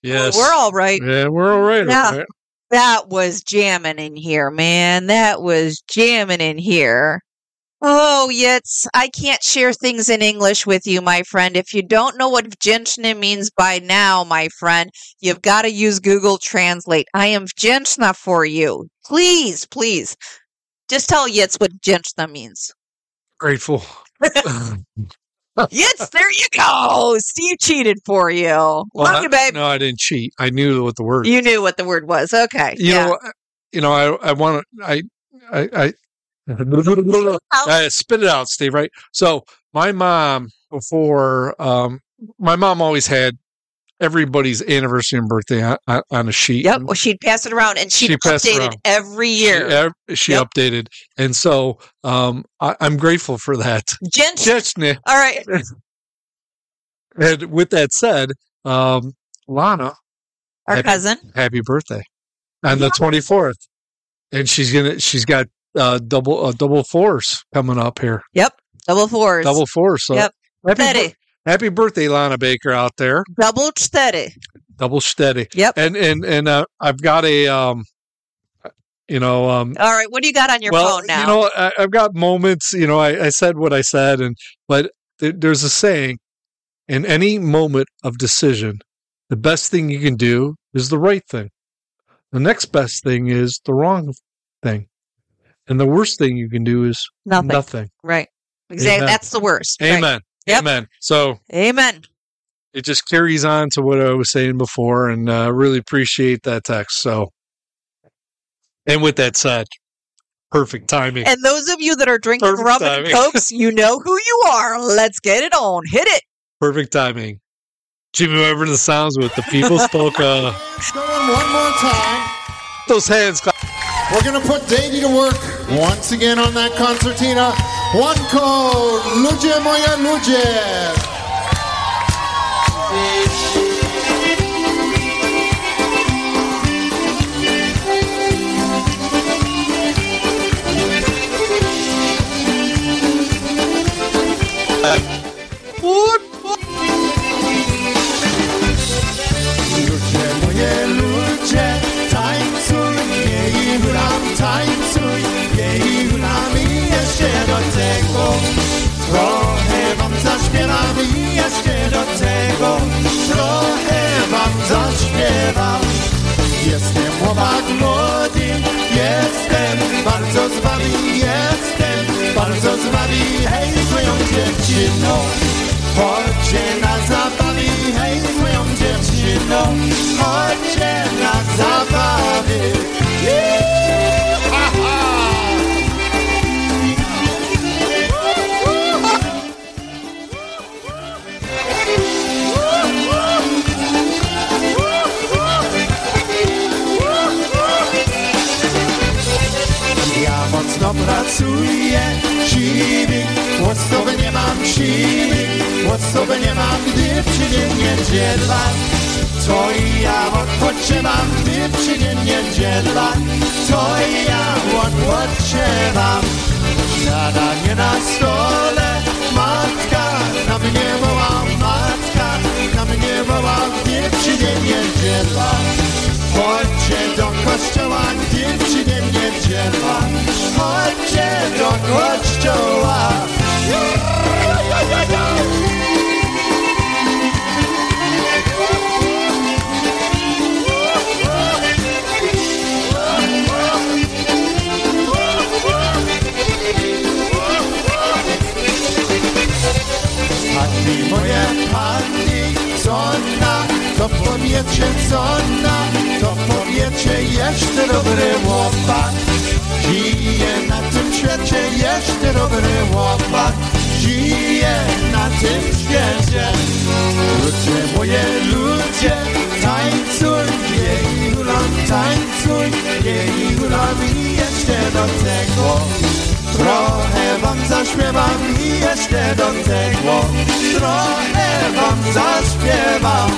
Yes. We're all right. Yeah, we're all right. Yeah. all right. That was jamming in here, man. That was jamming in here. Oh, Yitz, I can't share things in English with you, my friend. If you don't know what Vjenchna means by now, my friend, you've got to use Google Translate. I am Vjenchna for you. Please, please. Just tell Yitz what Vjenchna means. Grateful. Yitz, there you go. Steve cheated for you. Well, Love you, babe. No, I didn't cheat. I knew what the word. You knew what the word was. Okay. You yeah. know, you know, I I want to I I I, I spit it out, Steve. Right. So my mom before um my mom always had everybody's anniversary and birthday on, on- a sheet. Yep. Well, she'd pass it around and she'd She passed it update it around. every year. She, she Yep. updated, and so um, I, I'm grateful for that. Gent- All right. And with that said, um, Lana, Our happy- cousin. happy birthday on the 24th, and she's gonna she's got uh, double uh, double fours coming up here. Yep. Double fours. Double fours. So Yep. happy, Steady. Happy birthday, Lana Baker out there. Double steady. Double steady. Yep. And and and uh, I've got a um, you know um, All right. What do you got on your well, phone now? you know, I, I've got moments. You know, I, I said what I said, and but th- there's a saying: in any moment of decision, the best thing you can do is the right thing. The next best thing is the wrong thing, and the worst thing you can do is Nothing. nothing. right. Exactly. Amen. That's the worst. Right. Amen. Yep. Amen. So Amen. it just carries on to what I was saying before, and uh, really appreciate that text. So, and with that said, perfect timing. And those of you that are drinking Perfect rum and cokes, you know who you are. Let's get it on. Hit it. Perfect timing. Jimmy Weber the sounds with the People's Polka. Going one more time. Those hands. We're going to put Davey to work once again on that concertina. Łatko, ludzie moje ludzie! What? Dziewczyną. Chodźcie na zabawy, hej, swoją dziewczyną, chodźcie na zabawy. Aha! Ja mocno pracuję, siwy, głosowy nie mam siwy, głosowy nie mam, gdy przyjdzie niedziela. To i ja odpoczywam, gdy przyjdzie niedziela. To i ja odpoczywam. Zadanie na stole, matka na mnie woła, matka na mnie woła, gdy przyjdzie niedziela. Chodźcie do kościoła, gdy przyjdzie niedziela. Chodźcie do kościoła. Panny moje panny, co na to powiecie, co na to powiecie, jeszcze dobry chłopak. Żyje na tym świecie, jeszcze dobry chłopak. Żyje na tym świecie. Ludzie moje ludzie, tańcuj, jej hulam, tańcuj, jej hulam i jeszcze do tego. Trochę wam zaśpiewam i jeszcze do tego Trochę wam zaśpiewam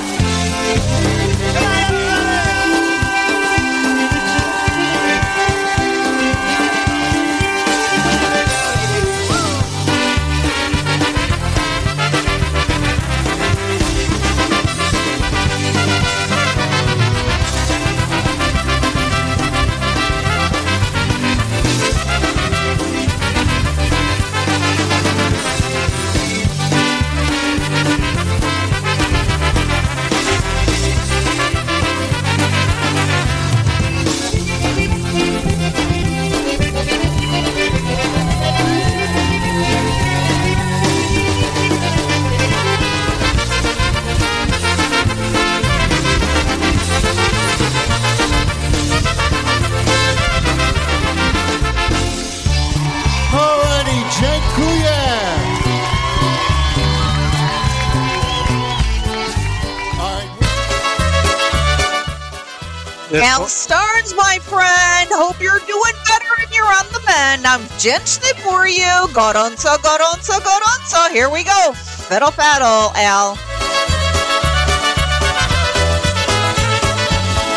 gently for you. Gorąco, gorąco, gorąco. Here we go. Fiddle faddle, Al.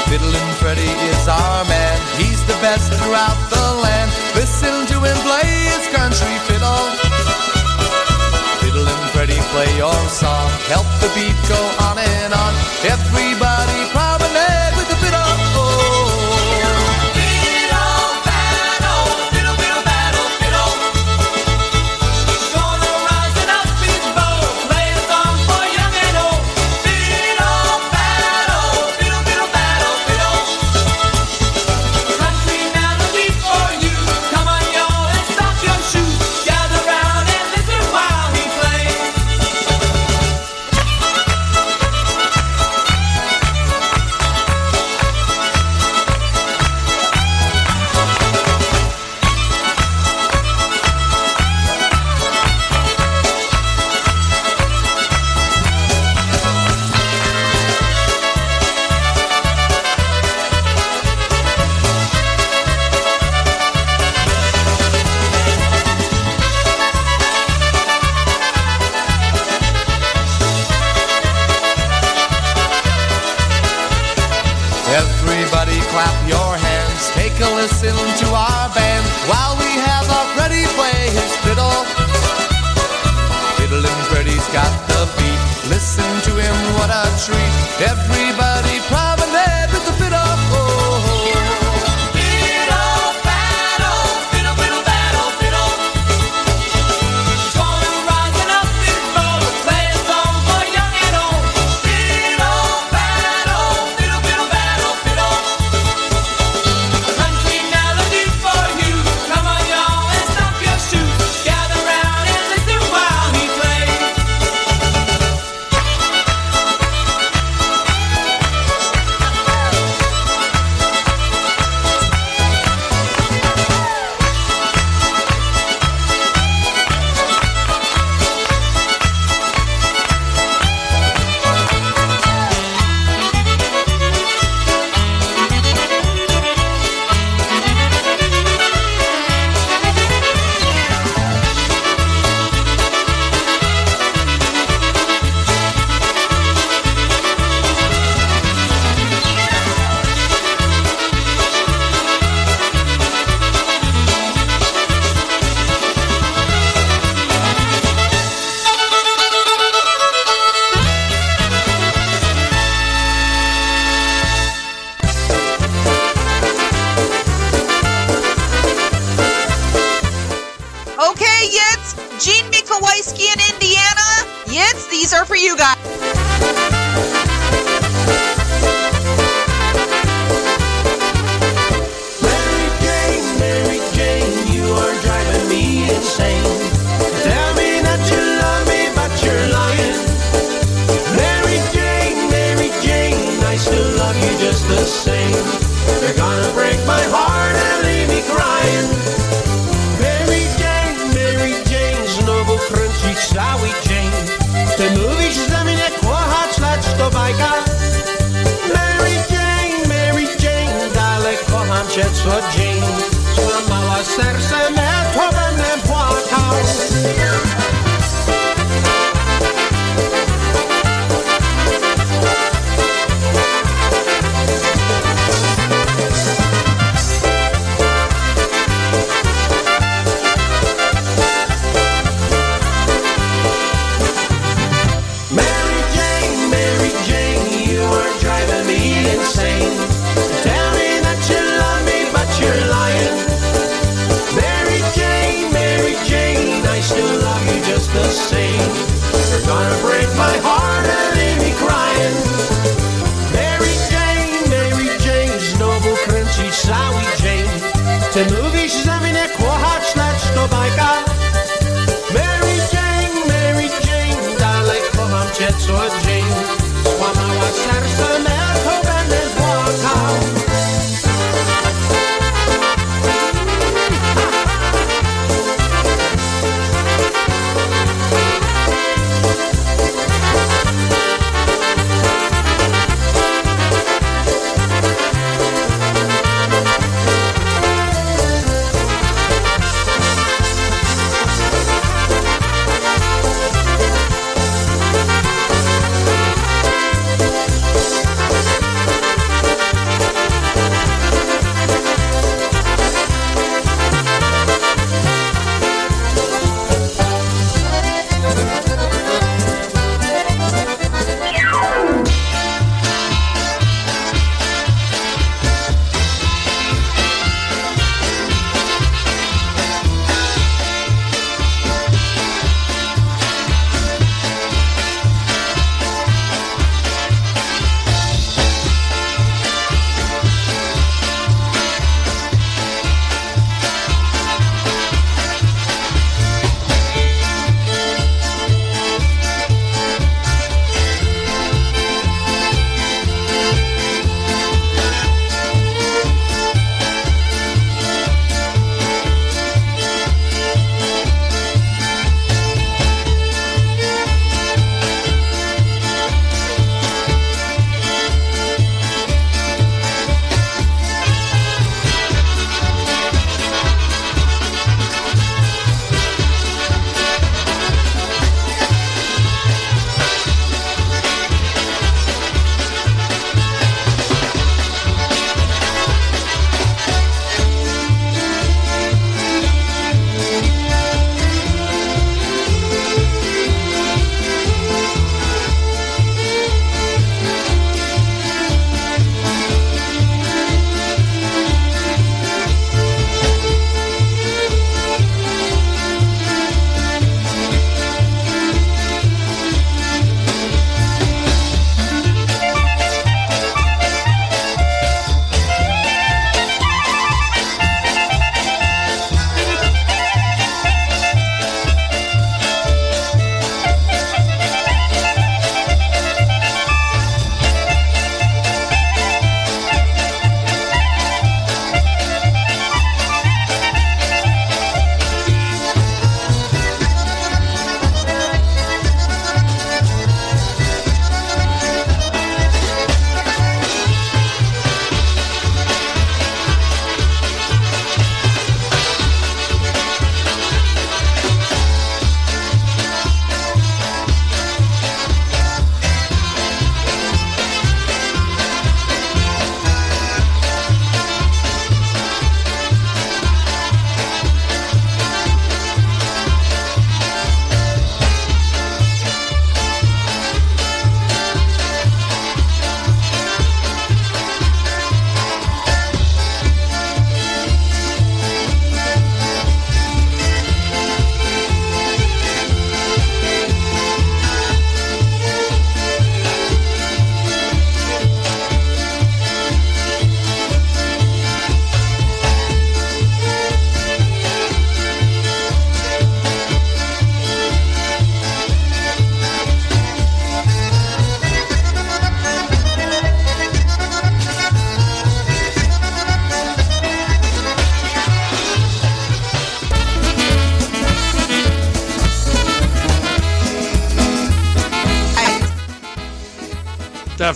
Fiddlin' Freddy is our man. He's the best throughout the land. Listen to him play his country fiddle. Fiddlin' Freddy, play your song. Help the beat go on and on. Everybody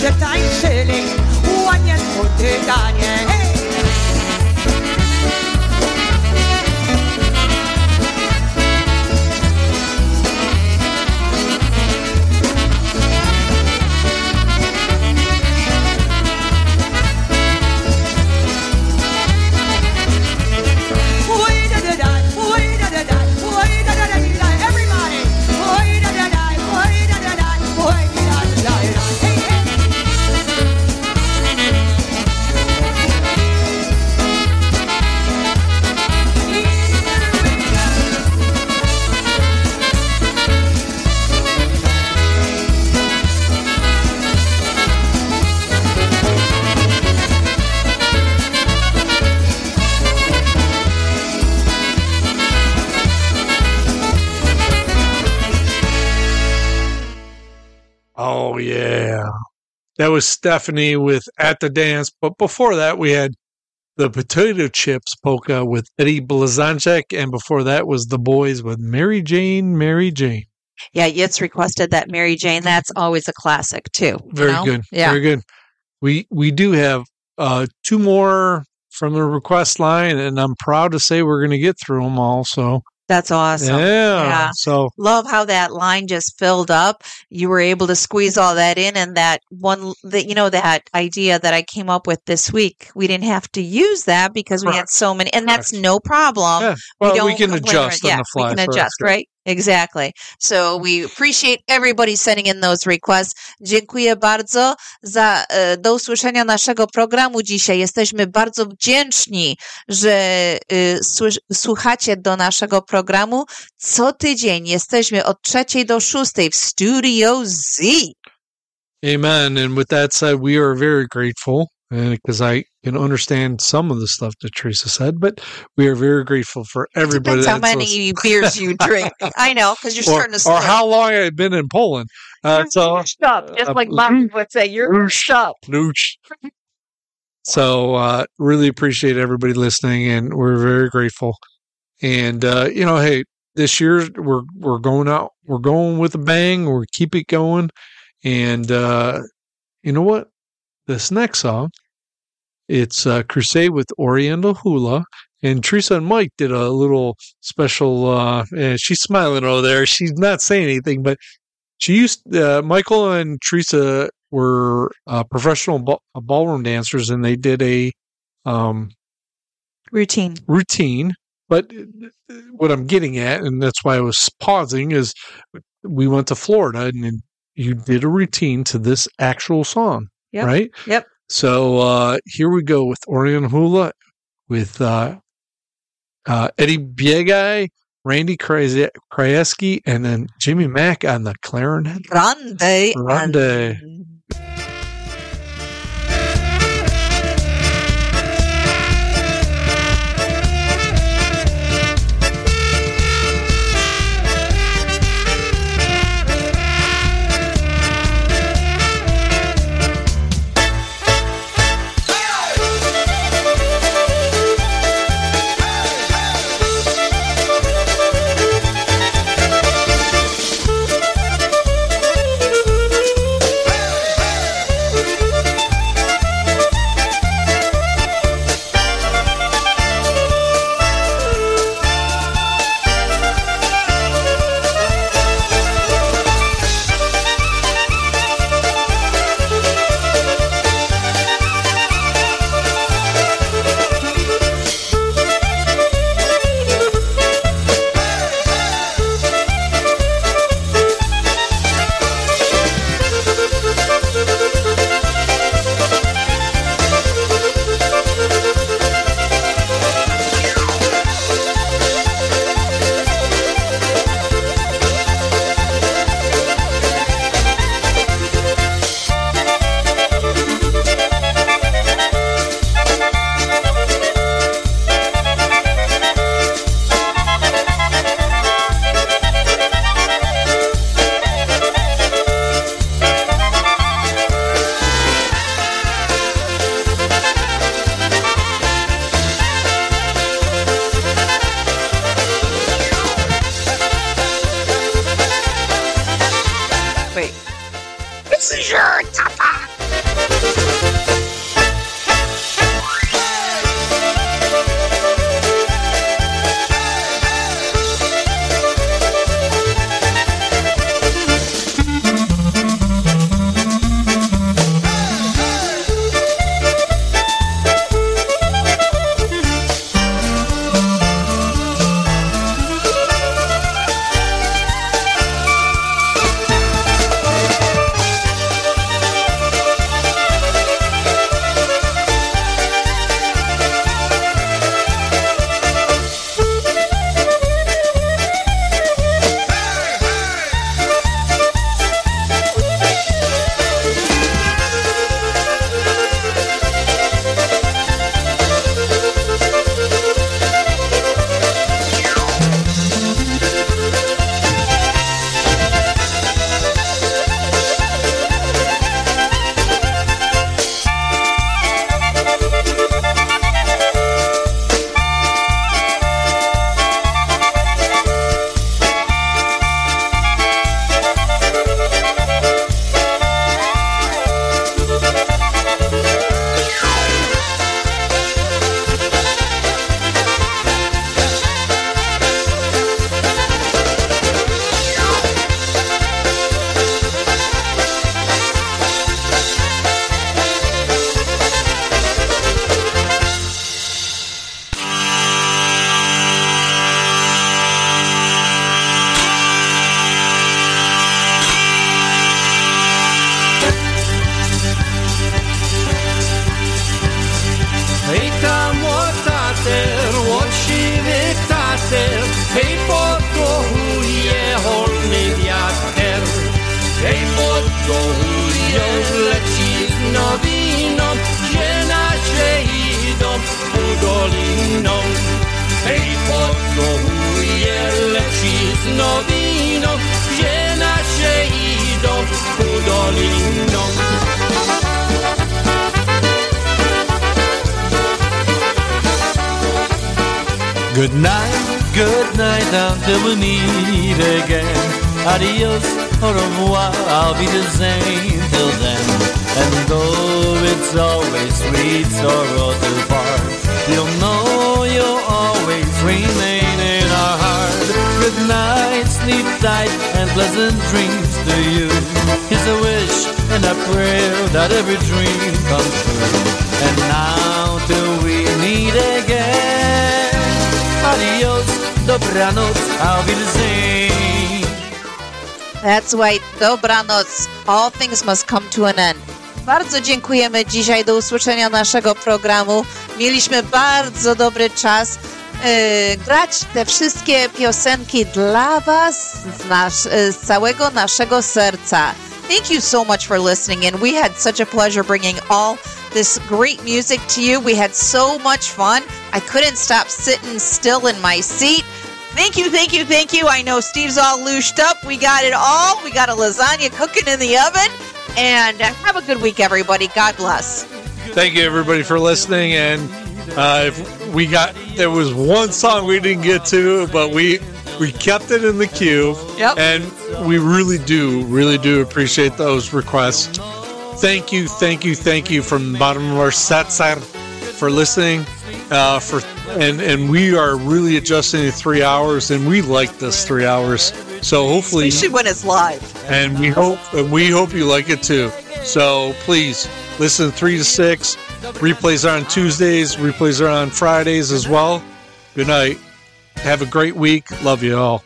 że tańczyli, łanie spotykanie. That was Stephanie with At the Dance. But before that, we had the Potato Chips polka with Eddie Blazonczyk. And before that was The Boys with Mary Jane, Mary Jane. Yeah, it's requested that Mary Jane. That's always a classic too. you Very know? good. Yeah. Very good. We we do have uh, two more from the request line, and I'm proud to say we're going to get through them all. So That's awesome. Yeah. So love how that line just filled up. You were able to squeeze all that in, and that one, that you know, that idea that I came up with this week, we didn't have to use that because we had so many, and that's no problem. Yeah. Well, we don't can adjust on yeah, the fly, We can adjust, right? Exactly. So we appreciate everybody sending in those requests. Dziękuję bardzo za e, do usłyszenia naszego programu dzisiaj. Jesteśmy bardzo wdzięczni, że e, słuchacie do naszego programu co tydzień. Jesteśmy od trzeciej do szóstej w Studio Z. Amen. And with that said, we are very grateful because I can understand some of the stuff that Teresa said, but we are very grateful for everybody. Depends how many listening. beers you drink. I know, because you're or, starting to or slip. how long I've been in Poland. Uh, so up, just uh, like Martin would say, you're up. Nooch. So uh, really appreciate everybody listening, and we're very grateful. And uh, you know, hey, this year we're we're going out, we're going with a bang. We're keep it going, and uh, you know what? This next song, it's uh, Crusade with Oriental Hula. And Teresa and Mike did a little special. Uh, and she's smiling over there. She's not saying anything, but she used uh, Michael and Teresa were uh, professional ball, ballroom dancers, and they did a um, routine. Routine, but uh, what I'm getting at, and that's why I was pausing, is we went to Florida, and you did a routine to this actual song, Yep. right? Yep. So uh, here we go with Orion Hula, with uh, uh, Eddie Biegai, Randy Kraje- Krajewski, and then Jimmy Mack on the clarinet. Grande. Grande. Hey! Dobranoc. All things must come to an end. Bardzo dziękujemy dzisiaj. Do usłyszenia naszego programu. Mieliśmy bardzo dobry czas e, grać te wszystkie piosenki dla Was z, nasz, z całego naszego serca. Thank you so much for listening, and we had such a pleasure bringing all this great music to you. We had so much fun. I couldn't stop sitting still in my seat. Thank you, thank you, thank you. I know Steve's all loosed up. We got it all. We got a lasagna cooking in the oven. And have a good week, everybody. God bless. Thank you, everybody, for listening. And uh, if we got there was one song we didn't get to, but we we kept it in the queue. Yep. And we really do, really do appreciate those requests. Thank you, thank you, thank you from the bottom of our satsar for listening. Uh, for and and we are really adjusting to three hours, and we like this three hours. So hopefully, Especially when it's live. and we hope and we hope you like it too. So please listen three to six. Replays are on Tuesdays. Replays are on Fridays as well. Good night. Have a great week. Love you all.